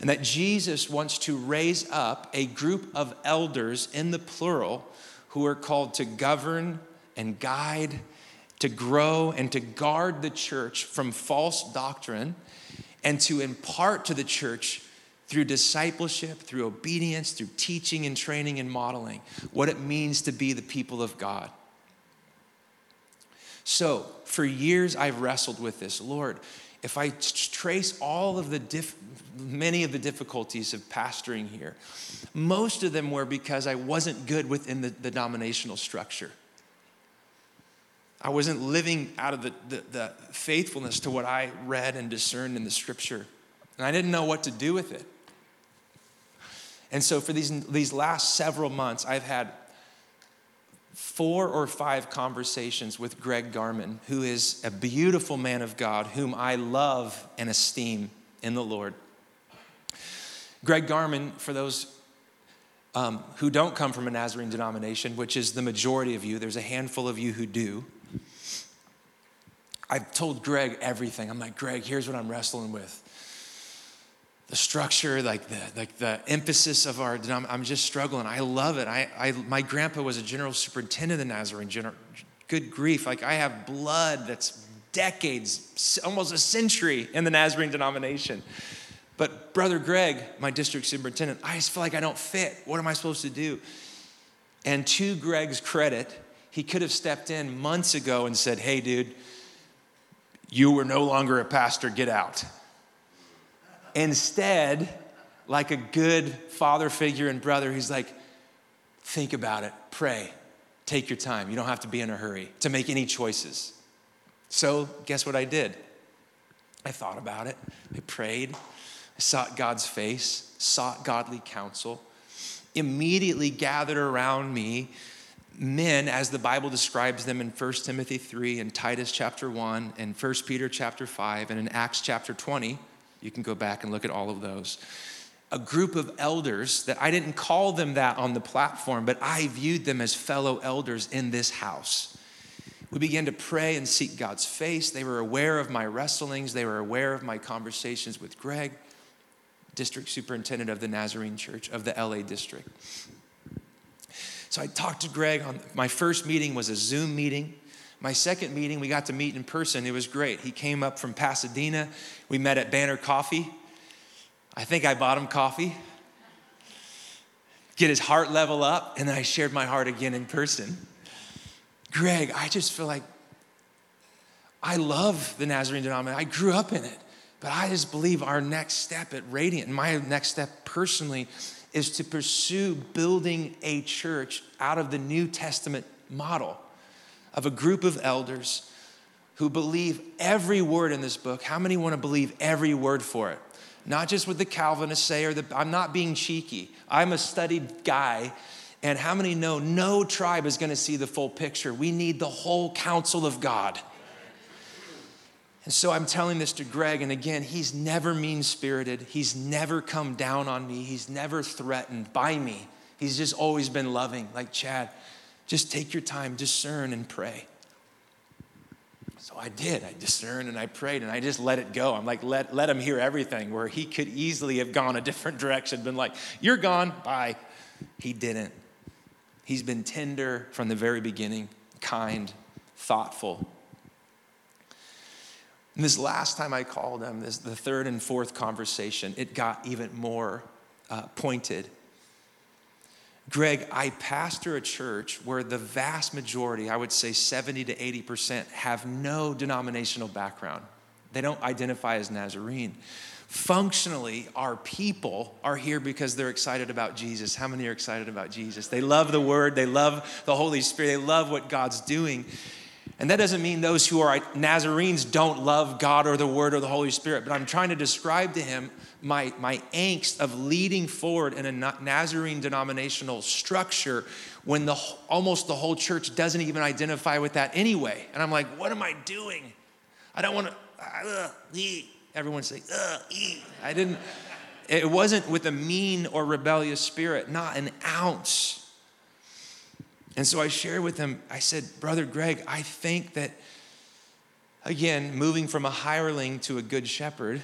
And that Jesus wants to raise up a group of elders in the plural who are called to govern and guide, to grow and to guard the church from false doctrine, and to impart to the church through discipleship, through obedience, through teaching and training and modeling what it means to be the people of God. So, for years, I've wrestled with this. Lord, if I trace all of the diff- many of the difficulties of pastoring here, most of them were because I wasn't good within the, the denominational structure. I wasn't living out of the, the, the faithfulness to what I read and discerned in the scripture. And I didn't know what to do with it. And so, for these, these last several months, I've had four or five conversations with Greg Garman, who is a beautiful man of God, whom I love and esteem in the Lord. Greg Garman, for those um, who don't come from a Nazarene denomination, which is the majority of you, there's a handful of you who do. I've told Greg everything. I'm like, Greg, here's what I'm wrestling with the structure, like the, like the emphasis of our I'm just struggling. I love it. I, I, my grandpa was a general superintendent of the Nazarene. Good grief. Like I have blood that's decades, almost a century in the Nazarene denomination. But Brother Greg, my district superintendent, I just feel like I don't fit. What am I supposed to do? And to Greg's credit, he could have stepped in months ago and said, Hey, dude, you were no longer a pastor, get out. Instead, like a good father figure and brother, he's like, think about it, pray, take your time. You don't have to be in a hurry to make any choices. So, guess what I did? I thought about it, I prayed, I sought God's face, sought godly counsel, immediately gathered around me men as the Bible describes them in 1 Timothy 3 and Titus chapter 1 and 1 Peter chapter 5 and in Acts chapter 20 you can go back and look at all of those. A group of elders that I didn't call them that on the platform, but I viewed them as fellow elders in this house. We began to pray and seek God's face. They were aware of my wrestlings, they were aware of my conversations with Greg, district superintendent of the Nazarene Church of the LA district. So I talked to Greg on my first meeting was a Zoom meeting. My second meeting, we got to meet in person. It was great. He came up from Pasadena. We met at Banner Coffee. I think I bought him coffee. Get his heart level up, and then I shared my heart again in person. Greg, I just feel like I love the Nazarene denomination. I grew up in it, but I just believe our next step at Radiant, my next step personally, is to pursue building a church out of the New Testament model of a group of elders who believe every word in this book. How many want to believe every word for it? Not just what the Calvinists say, or the, I'm not being cheeky. I'm a studied guy. And how many know no tribe is going to see the full picture? We need the whole counsel of God. And so I'm telling this to Greg, and again, he's never mean spirited. He's never come down on me. He's never threatened by me. He's just always been loving, like Chad. Just take your time, discern, and pray. So I did. I discerned and I prayed and I just let it go. I'm like, let, let him hear everything, where he could easily have gone a different (laughs) direction, been like, you're gone, bye. He didn't. He's been tender from the very beginning, kind, thoughtful. And this last time I called him, this the third and fourth conversation, it got even more uh, pointed. Greg, I pastor a church where the vast majority, I would say 70 to 80%, have no denominational background. They don't identify as Nazarene. Functionally, our people are here because they're excited about Jesus. How many are excited about Jesus? They love the Word, they love the Holy Spirit, they love what God's doing. And that doesn't mean those who are Nazarenes don't love God or the Word or the Holy Spirit, but I'm trying to describe to him my, my angst of leading forward in a Nazarene denominational structure when the, almost the whole church doesn't even identify with that anyway. And I'm like, what am I doing? I don't want to, uh, everyone say, uh, I didn't, it wasn't with a mean or rebellious spirit, not an ounce. And so I shared with him, I said, Brother Greg, I think that, again, moving from a hireling to a good shepherd,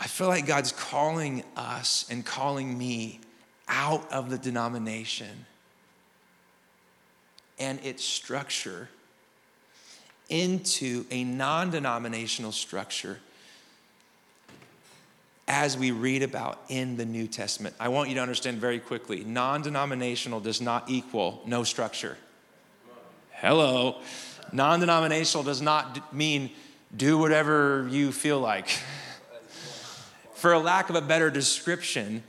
I feel like God's calling us and calling me out of the denomination and its structure into a non denominational structure as we read about in the New Testament. I want you to understand very quickly non denominational does not equal no structure. Hello. Non denominational does not mean do whatever you feel like. For a lack of a better description,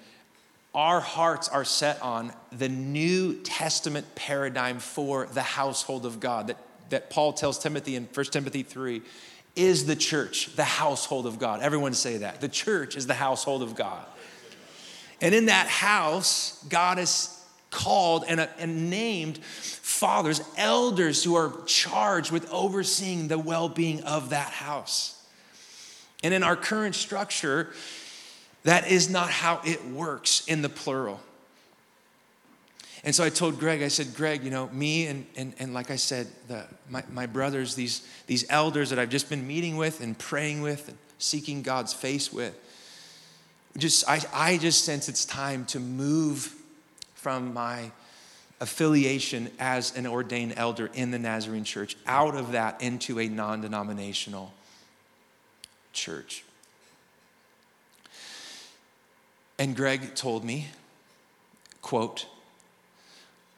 our hearts are set on the New Testament paradigm for the household of God that, that Paul tells Timothy in 1 Timothy 3 is the church, the household of God. Everyone say that. The church is the household of God. And in that house, God has called and, uh, and named fathers, elders who are charged with overseeing the well being of that house. And in our current structure, that is not how it works in the plural. And so I told Greg, I said, Greg, you know, me and, and, and like I said, the, my, my brothers, these, these elders that I've just been meeting with and praying with and seeking God's face with, just I, I just sense it's time to move from my affiliation as an ordained elder in the Nazarene church out of that into a non denominational church. And Greg told me, quote,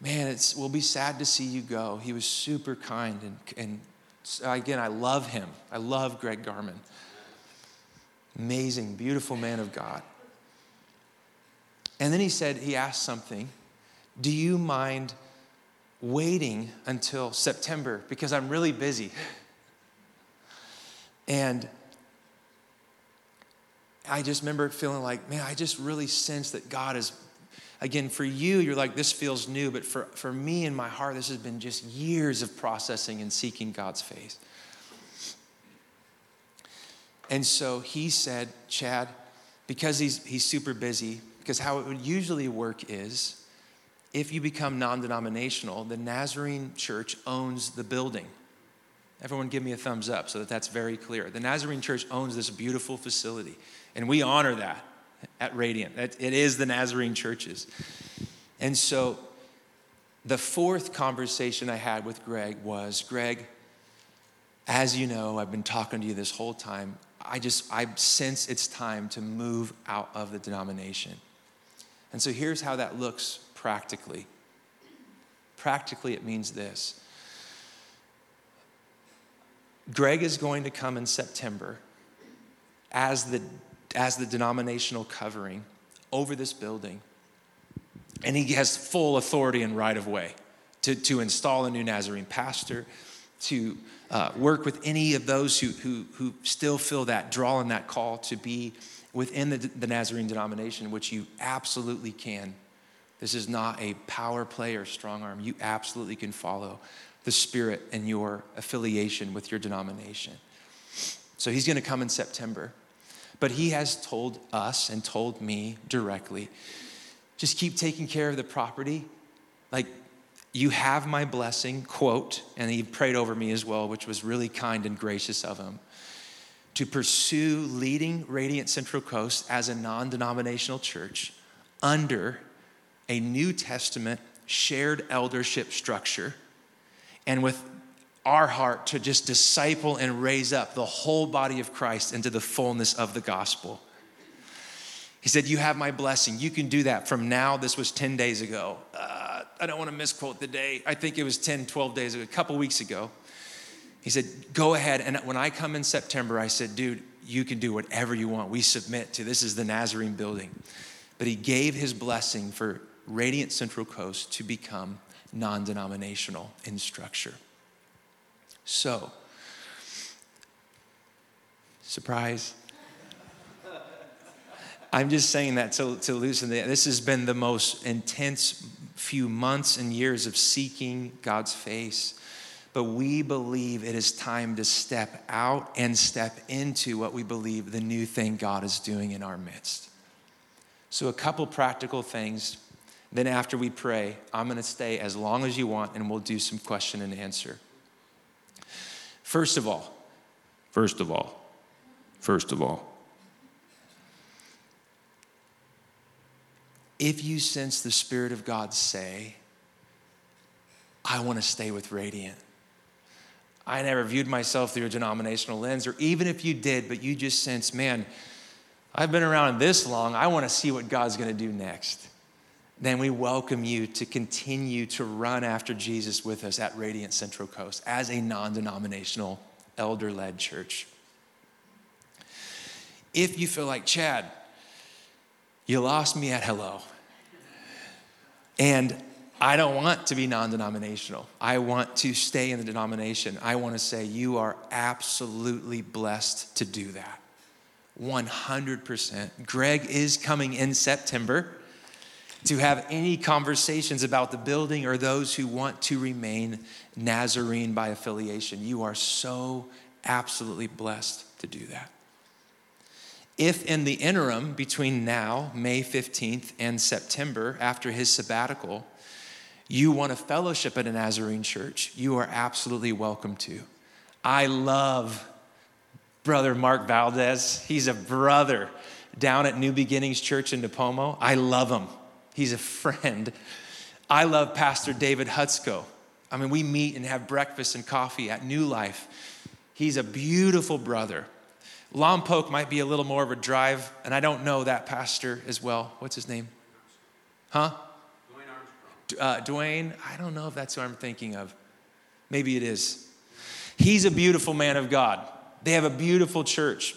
man, it's, we'll be sad to see you go. He was super kind. And, and again, I love him. I love Greg Garman. Amazing, beautiful man of God. And then he said, he asked something Do you mind waiting until September? Because I'm really busy. And I just remember feeling like, man, I just really sense that God is Again, for you, you're like, this feels new, but for, for me in my heart, this has been just years of processing and seeking God's face. And so he said, Chad, because he's, he's super busy, because how it would usually work is if you become non denominational, the Nazarene church owns the building. Everyone give me a thumbs up so that that's very clear. The Nazarene church owns this beautiful facility, and we honor that at Radiant. It is the Nazarene churches. And so the fourth conversation I had with Greg was Greg, as you know, I've been talking to you this whole time. I just, I sense it's time to move out of the denomination. And so here's how that looks practically. Practically, it means this Greg is going to come in September as the as the denominational covering over this building. And he has full authority and right of way to, to install a new Nazarene pastor, to uh, work with any of those who, who, who still feel that draw and that call to be within the, the Nazarene denomination, which you absolutely can. This is not a power play or strong arm. You absolutely can follow the Spirit and your affiliation with your denomination. So he's going to come in September. But he has told us and told me directly just keep taking care of the property. Like, you have my blessing, quote, and he prayed over me as well, which was really kind and gracious of him, to pursue leading Radiant Central Coast as a non denominational church under a New Testament shared eldership structure and with our heart to just disciple and raise up the whole body of Christ into the fullness of the gospel. He said, You have my blessing. You can do that from now. This was 10 days ago. Uh, I don't want to misquote the day. I think it was 10, 12 days ago, a couple weeks ago. He said, Go ahead. And when I come in September, I said, Dude, you can do whatever you want. We submit to this is the Nazarene building. But he gave his blessing for Radiant Central Coast to become non denominational in structure. So, surprise. I'm just saying that to, to loosen the. This has been the most intense few months and years of seeking God's face. But we believe it is time to step out and step into what we believe the new thing God is doing in our midst. So, a couple practical things. Then, after we pray, I'm going to stay as long as you want and we'll do some question and answer. First of all, first of all, first of all, if you sense the Spirit of God say, I want to stay with Radiant. I never viewed myself through a denominational lens, or even if you did, but you just sense, man, I've been around this long, I want to see what God's going to do next. Then we welcome you to continue to run after Jesus with us at Radiant Central Coast as a non denominational, elder led church. If you feel like, Chad, you lost me at hello. And I don't want to be non denominational. I want to stay in the denomination. I want to say, you are absolutely blessed to do that. 100%. Greg is coming in September to have any conversations about the building or those who want to remain Nazarene by affiliation. You are so absolutely blessed to do that. If in the interim between now, May 15th, and September, after his sabbatical, you want to fellowship at a Nazarene church, you are absolutely welcome to. I love Brother Mark Valdez. He's a brother down at New Beginnings Church in Nipomo. I love him. He's a friend. I love Pastor David Hutzko. I mean, we meet and have breakfast and coffee at New Life. He's a beautiful brother. Lompoc might be a little more of a drive, and I don't know that pastor as well. What's his name? Huh? Dwayne Uh, Dwayne, I don't know if that's who I'm thinking of. Maybe it is. He's a beautiful man of God. They have a beautiful church.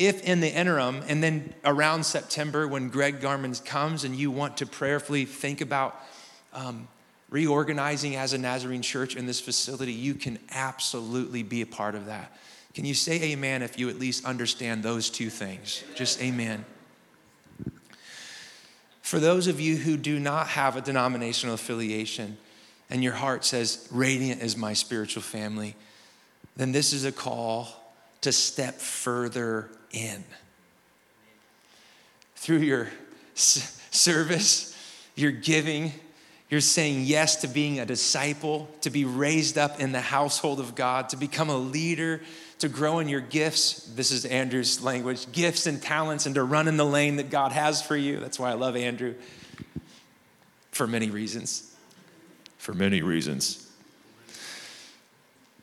If in the interim, and then around September when Greg Garmins comes and you want to prayerfully think about um, reorganizing as a Nazarene church in this facility, you can absolutely be a part of that. Can you say amen if you at least understand those two things? Just amen. For those of you who do not have a denominational affiliation and your heart says, Radiant is my spiritual family, then this is a call to step further in. Through your service, your giving, you're saying yes to being a disciple, to be raised up in the household of God, to become a leader to grow in your gifts. This is Andrew's language gifts and talents, and to run in the lane that God has for you. That's why I love Andrew for many reasons. For many reasons.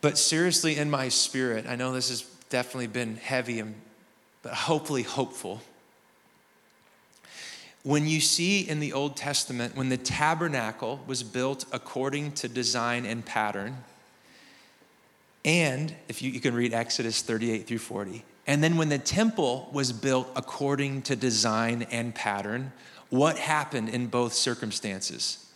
But seriously, in my spirit, I know this has definitely been heavy, and, but hopefully hopeful. When you see in the Old Testament, when the tabernacle was built according to design and pattern, and if you, you can read Exodus 38 through 40. And then when the temple was built according to design and pattern, what happened in both circumstances?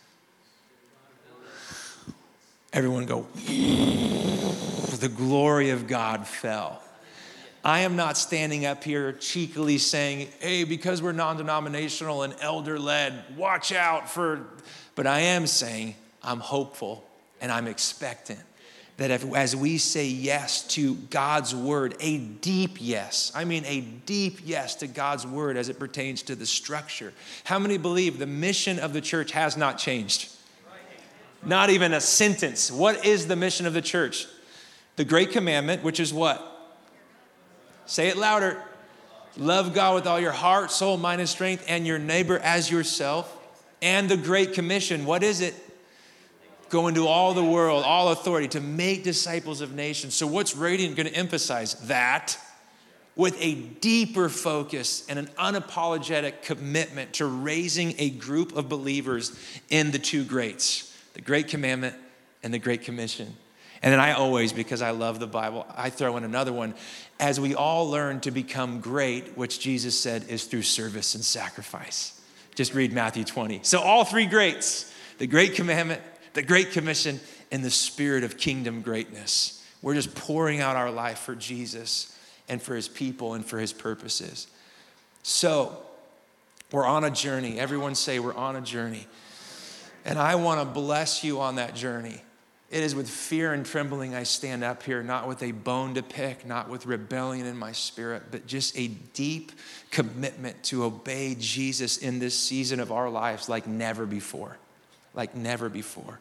Everyone go, the glory of God fell. I am not standing up here cheekily saying, hey, because we're non denominational and elder led, watch out for, but I am saying I'm hopeful and I'm expectant that if, as we say yes to God's word, a deep yes, I mean a deep yes to God's word as it pertains to the structure, how many believe the mission of the church has not changed? Not even a sentence. What is the mission of the church? The great commandment, which is what? Say it louder. Love God with all your heart, soul, mind, and strength, and your neighbor as yourself. And the Great Commission, what is it? Go into all the world, all authority, to make disciples of nations. So, what's Radiant going to emphasize? That with a deeper focus and an unapologetic commitment to raising a group of believers in the two greats the Great Commandment and the Great Commission. And then I always, because I love the Bible, I throw in another one. As we all learn to become great, which Jesus said is through service and sacrifice. Just read Matthew 20. So, all three greats the Great Commandment, the Great Commission, and the spirit of kingdom greatness. We're just pouring out our life for Jesus and for his people and for his purposes. So, we're on a journey. Everyone say, We're on a journey. And I want to bless you on that journey. It is with fear and trembling I stand up here, not with a bone to pick, not with rebellion in my spirit, but just a deep commitment to obey Jesus in this season of our lives like never before. Like never before.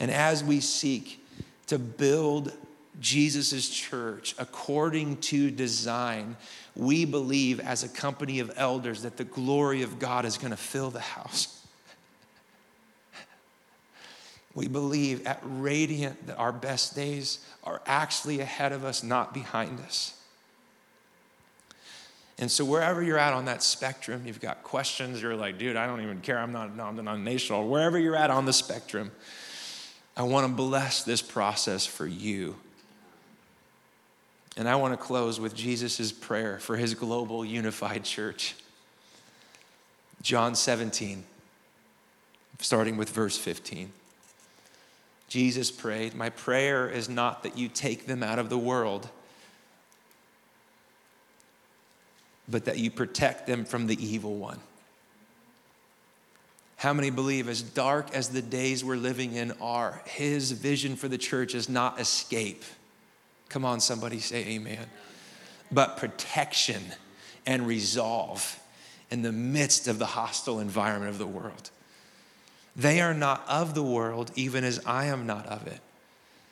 And as we seek to build Jesus' church according to design, we believe as a company of elders that the glory of God is going to fill the house. We believe at Radiant that our best days are actually ahead of us, not behind us. And so, wherever you're at on that spectrum, you've got questions, you're like, dude, I don't even care, I'm not non-denominational. Wherever you're at on the spectrum, I want to bless this process for you. And I want to close with Jesus' prayer for his global unified church. John 17, starting with verse 15. Jesus prayed, My prayer is not that you take them out of the world but that you protect them from the evil one. How many believe, as dark as the days we're living in are, his vision for the church is not escape? Come on, somebody say amen. But protection and resolve in the midst of the hostile environment of the world. They are not of the world, even as I am not of it.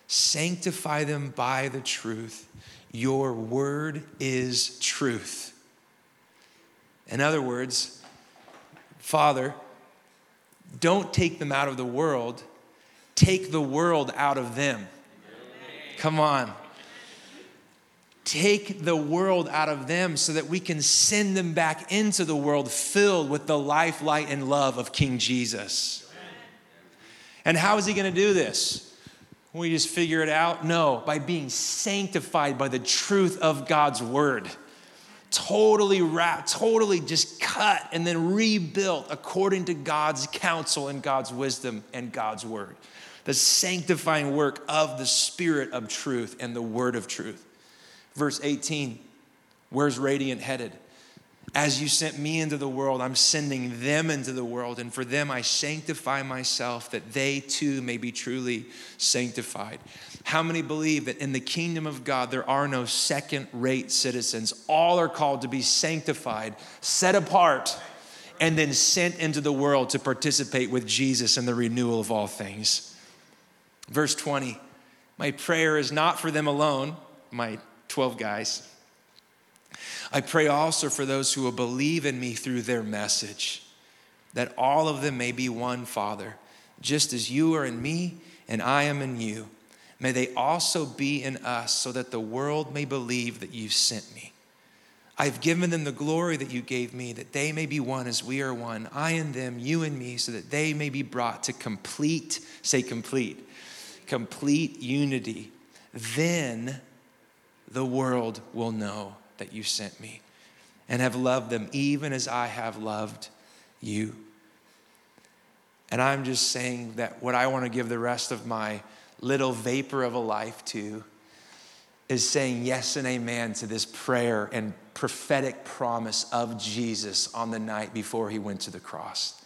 Sanctify them by the truth. Your word is truth. In other words, Father, don't take them out of the world, take the world out of them. Come on. Take the world out of them so that we can send them back into the world filled with the life, light, and love of King Jesus. And how is he going to do this? We just figure it out? No, by being sanctified by the truth of God's word totally wrapped, totally just cut and then rebuilt according to God's counsel and God's wisdom and God's word. The sanctifying work of the Spirit of truth and the word of truth. Verse 18, where's Radiant headed? As you sent me into the world, I'm sending them into the world, and for them I sanctify myself that they too may be truly sanctified. How many believe that in the kingdom of God there are no second rate citizens? All are called to be sanctified, set apart, and then sent into the world to participate with Jesus in the renewal of all things. Verse 20 My prayer is not for them alone, my 12 guys. I pray also for those who will believe in me through their message, that all of them may be one, Father, just as you are in me and I am in you May they also be in us, so that the world may believe that you sent me. I've given them the glory that you gave me, that they may be one as we are one, I and them, you and me, so that they may be brought to complete, say complete, complete unity. Then the world will know that you sent me and have loved them even as I have loved you. And I'm just saying that what I want to give the rest of my little vapor of a life to is saying yes and amen to this prayer and prophetic promise of Jesus on the night before he went to the cross.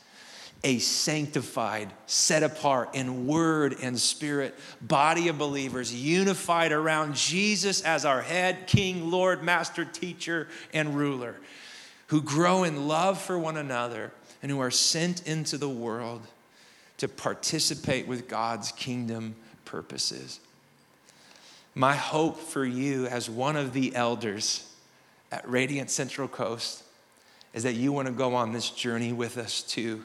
A sanctified, set apart in word and spirit body of believers unified around Jesus as our head, king, Lord, master, teacher, and ruler, who grow in love for one another and who are sent into the world to participate with God's kingdom purposes. My hope for you as one of the elders at Radiant Central Coast is that you want to go on this journey with us too.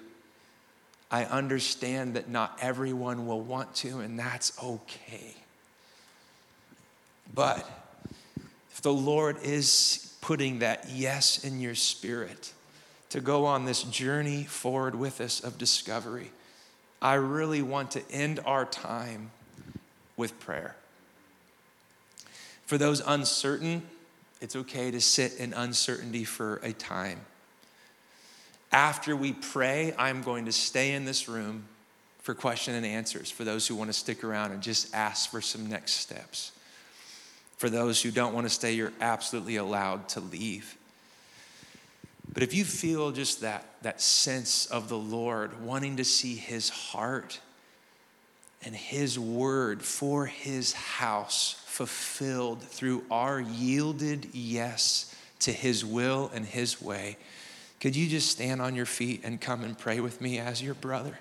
I understand that not everyone will want to, and that's okay. But if the Lord is putting that yes in your spirit to go on this journey forward with us of discovery, I really want to end our time with prayer. For those uncertain, it's okay to sit in uncertainty for a time. After we pray, I'm going to stay in this room for question and answers for those who want to stick around and just ask for some next steps. For those who don't want to stay, you're absolutely allowed to leave. But if you feel just that, that sense of the Lord wanting to see his heart and his word for his house fulfilled through our yielded yes to his will and his way, could you just stand on your feet and come and pray with me as your brother?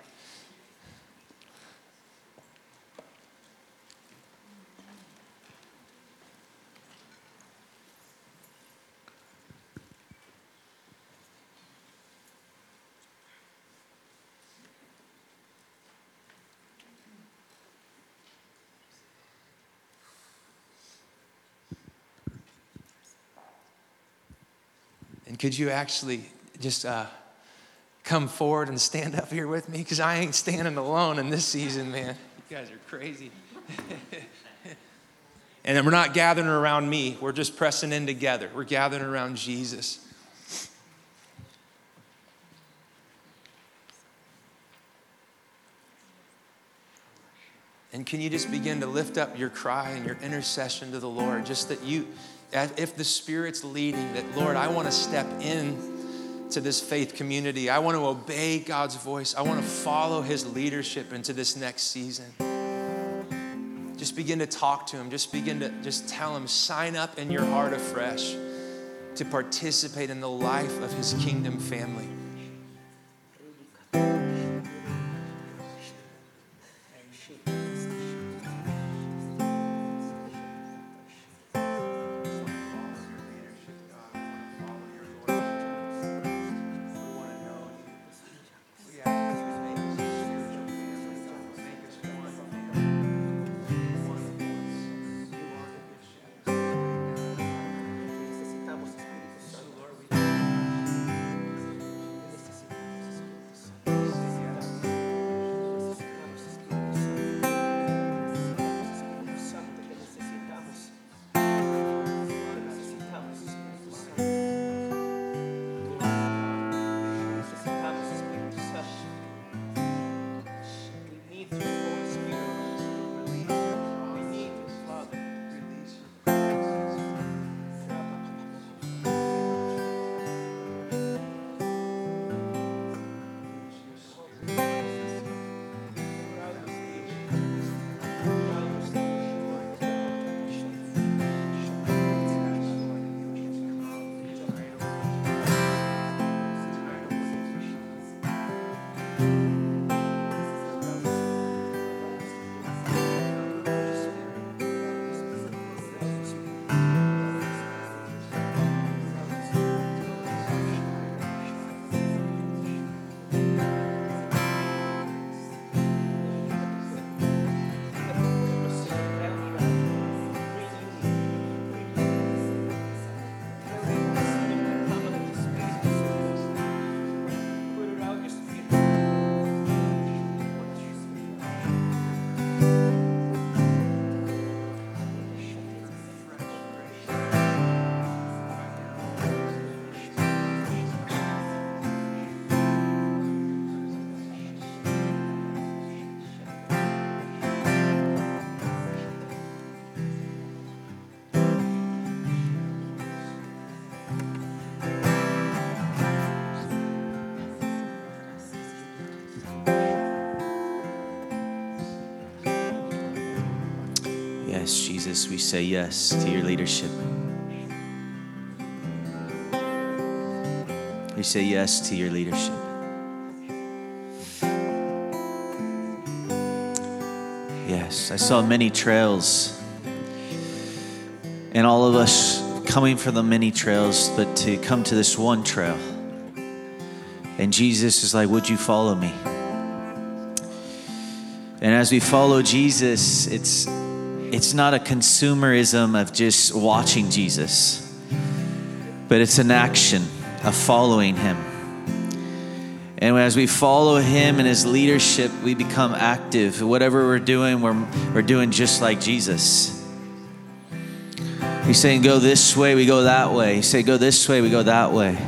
And could you actually just uh, come forward and stand up here with me? Because I ain't standing alone in this season, man. You guys are crazy. (laughs) and we're not gathering around me, we're just pressing in together. We're gathering around Jesus. And can you just begin to lift up your cry and your intercession to the Lord? Just that you, if the Spirit's leading, that Lord, I want to step in to this faith community. I want to obey God's voice. I want to follow His leadership into this next season. Just begin to talk to Him. Just begin to just tell Him, sign up in your heart afresh to participate in the life of His kingdom family. Jesus, we say yes to your leadership. We say yes to your leadership. Yes, I saw many trails, and all of us coming from the many trails, but to come to this one trail. And Jesus is like, Would you follow me? And as we follow Jesus, it's it's not a consumerism of just watching Jesus, but it's an action of following him. And as we follow him and his leadership, we become active. Whatever we're doing, we're, we're doing just like Jesus. He's saying, go this way, we go that way. He say, go this way, we go that way.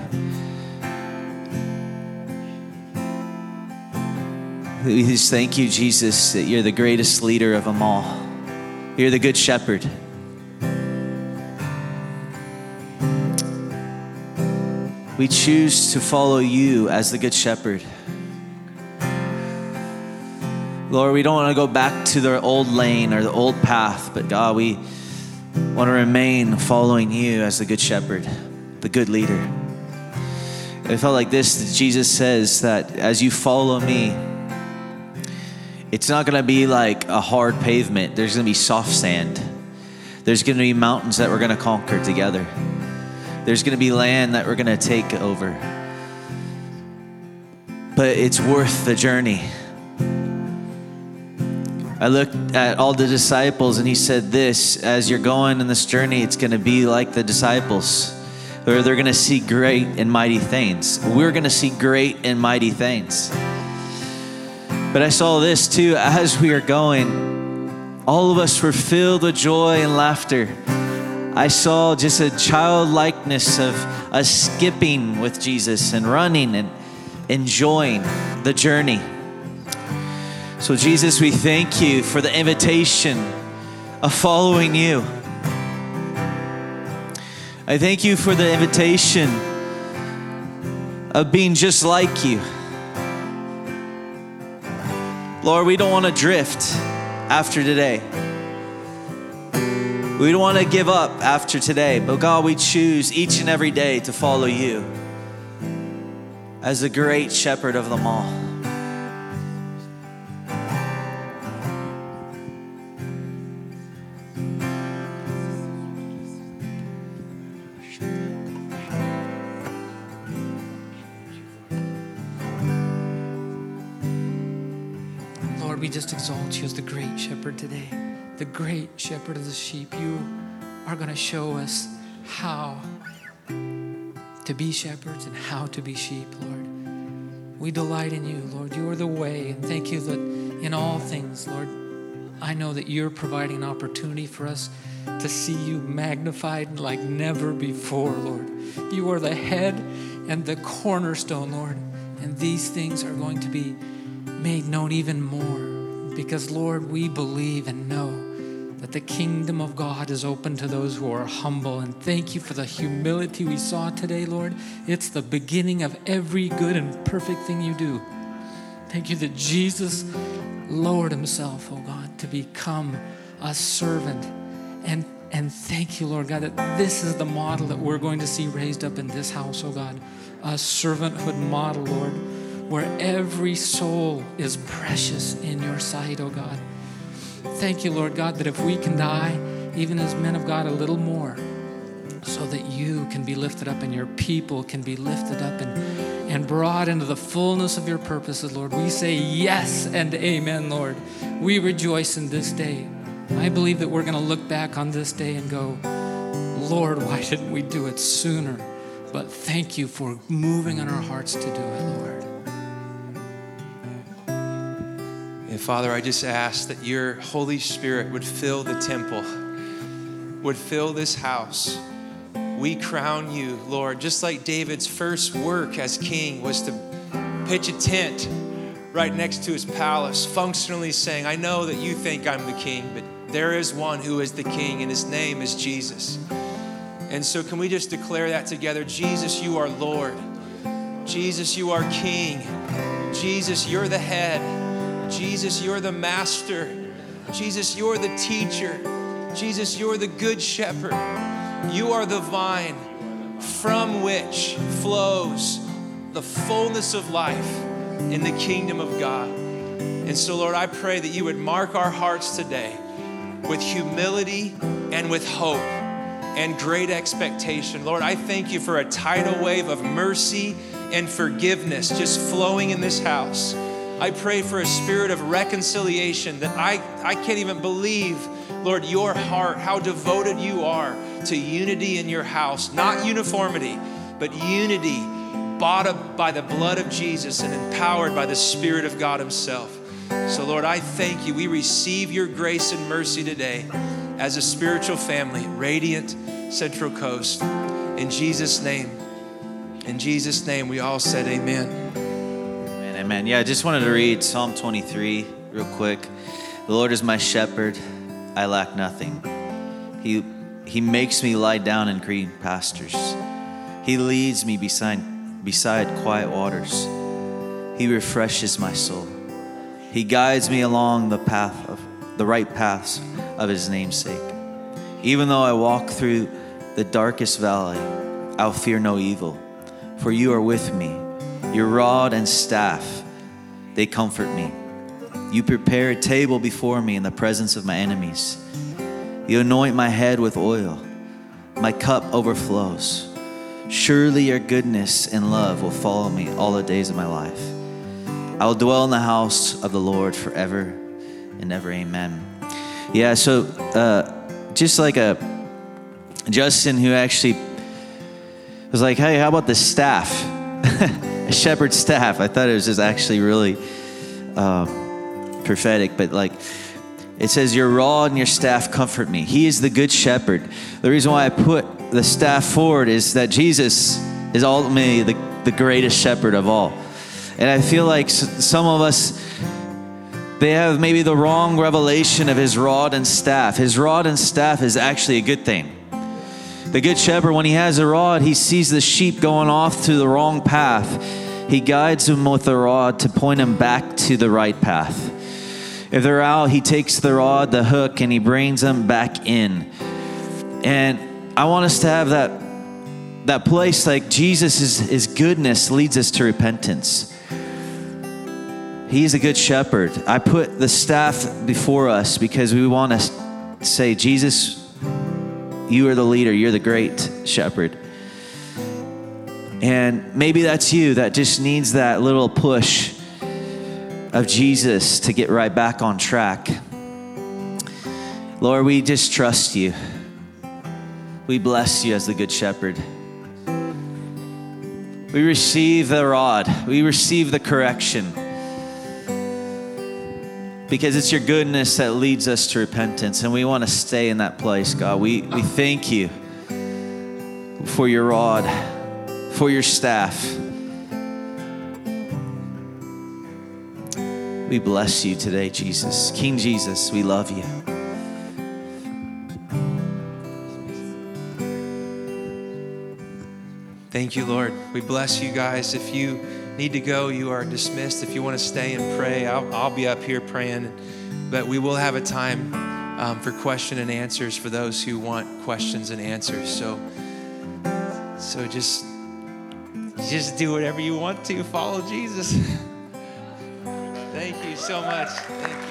We just thank you, Jesus, that you're the greatest leader of them all. You're the good shepherd. We choose to follow you as the good shepherd. Lord, we don't want to go back to the old lane or the old path, but God, we want to remain following you as the good shepherd, the good leader. It felt like this Jesus says that as you follow me, it's not going to be like a hard pavement. There's going to be soft sand. There's going to be mountains that we're going to conquer together. There's going to be land that we're going to take over. But it's worth the journey. I looked at all the disciples and he said this as you're going in this journey, it's going to be like the disciples, or they're going to see great and mighty things. We're going to see great and mighty things. But I saw this too as we are going. All of us were filled with joy and laughter. I saw just a childlikeness of us skipping with Jesus and running and enjoying the journey. So, Jesus, we thank you for the invitation of following you. I thank you for the invitation of being just like you. Lord, we don't want to drift after today. We don't want to give up after today, but God, we choose each and every day to follow you as the great shepherd of them all. Great shepherd of the sheep. You are going to show us how to be shepherds and how to be sheep, Lord. We delight in you, Lord. You are the way, and thank you that in all things, Lord, I know that you're providing an opportunity for us to see you magnified like never before, Lord. You are the head and the cornerstone, Lord, and these things are going to be made known even more. Because, Lord, we believe and know that the kingdom of God is open to those who are humble. And thank you for the humility we saw today, Lord. It's the beginning of every good and perfect thing you do. Thank you that Jesus lowered himself, oh God, to become a servant. And, and thank you, Lord God, that this is the model that we're going to see raised up in this house, oh God. A servanthood model, Lord where every soul is precious in your sight, oh God. Thank you, Lord God, that if we can die, even as men of God, a little more, so that you can be lifted up and your people can be lifted up and, and brought into the fullness of your purposes, Lord. We say yes and amen, Lord. We rejoice in this day. I believe that we're going to look back on this day and go, Lord, why didn't we do it sooner? But thank you for moving on our hearts to do it, Lord. And Father, I just ask that your Holy Spirit would fill the temple, would fill this house. We crown you, Lord, just like David's first work as king was to pitch a tent right next to his palace, functionally saying, I know that you think I'm the king, but there is one who is the king, and his name is Jesus. And so, can we just declare that together? Jesus, you are Lord. Jesus, you are King. Jesus, you're the head. Jesus, you're the master. Jesus, you're the teacher. Jesus, you're the good shepherd. You are the vine from which flows the fullness of life in the kingdom of God. And so, Lord, I pray that you would mark our hearts today with humility and with hope and great expectation. Lord, I thank you for a tidal wave of mercy and forgiveness just flowing in this house. I pray for a spirit of reconciliation that I, I can't even believe, Lord, your heart, how devoted you are to unity in your house. Not uniformity, but unity bought up by the blood of Jesus and empowered by the Spirit of God Himself. So, Lord, I thank you. We receive your grace and mercy today as a spiritual family, Radiant Central Coast. In Jesus' name, in Jesus' name, we all said amen. Amen. Yeah, I just wanted to read Psalm 23 real quick. The Lord is my shepherd, I lack nothing. He, he makes me lie down in green pastures. He leads me beside, beside quiet waters. He refreshes my soul. He guides me along the path of the right paths of his namesake. Even though I walk through the darkest valley, I'll fear no evil, for you are with me. Your rod and staff, they comfort me. You prepare a table before me in the presence of my enemies. You anoint my head with oil. My cup overflows. Surely your goodness and love will follow me all the days of my life. I will dwell in the house of the Lord forever and ever. Amen. Yeah, so uh, just like a Justin who actually was like, hey, how about the staff? (laughs) a shepherd's staff. I thought it was just actually really uh, prophetic, but like, it says, Your rod and your staff comfort me. He is the good shepherd. The reason why I put the staff forward is that Jesus is ultimately the, the greatest shepherd of all. And I feel like some of us, they have maybe the wrong revelation of his rod and staff. His rod and staff is actually a good thing. The good shepherd, when he has a rod, he sees the sheep going off to the wrong path. He guides them with the rod to point them back to the right path. If they're out, he takes the rod, the hook, and he brings them back in. And I want us to have that, that place like Jesus' is, goodness leads us to repentance. He's a good shepherd. I put the staff before us because we want to say, Jesus, you are the leader, you're the great shepherd. And maybe that's you that just needs that little push of Jesus to get right back on track. Lord, we just trust you. We bless you as the good shepherd. We receive the rod, we receive the correction because it's your goodness that leads us to repentance, and we want to stay in that place, God. We, we thank you for your rod, for your staff. We bless you today, Jesus. King Jesus, we love you. Thank you, Lord. We bless you guys. If you need to go, you are dismissed. If you want to stay and pray, I'll, I'll be up here praying. But we will have a time um, for question and answers for those who want questions and answers. So, so just, just do whatever you want to. Follow Jesus. (laughs) Thank you so much.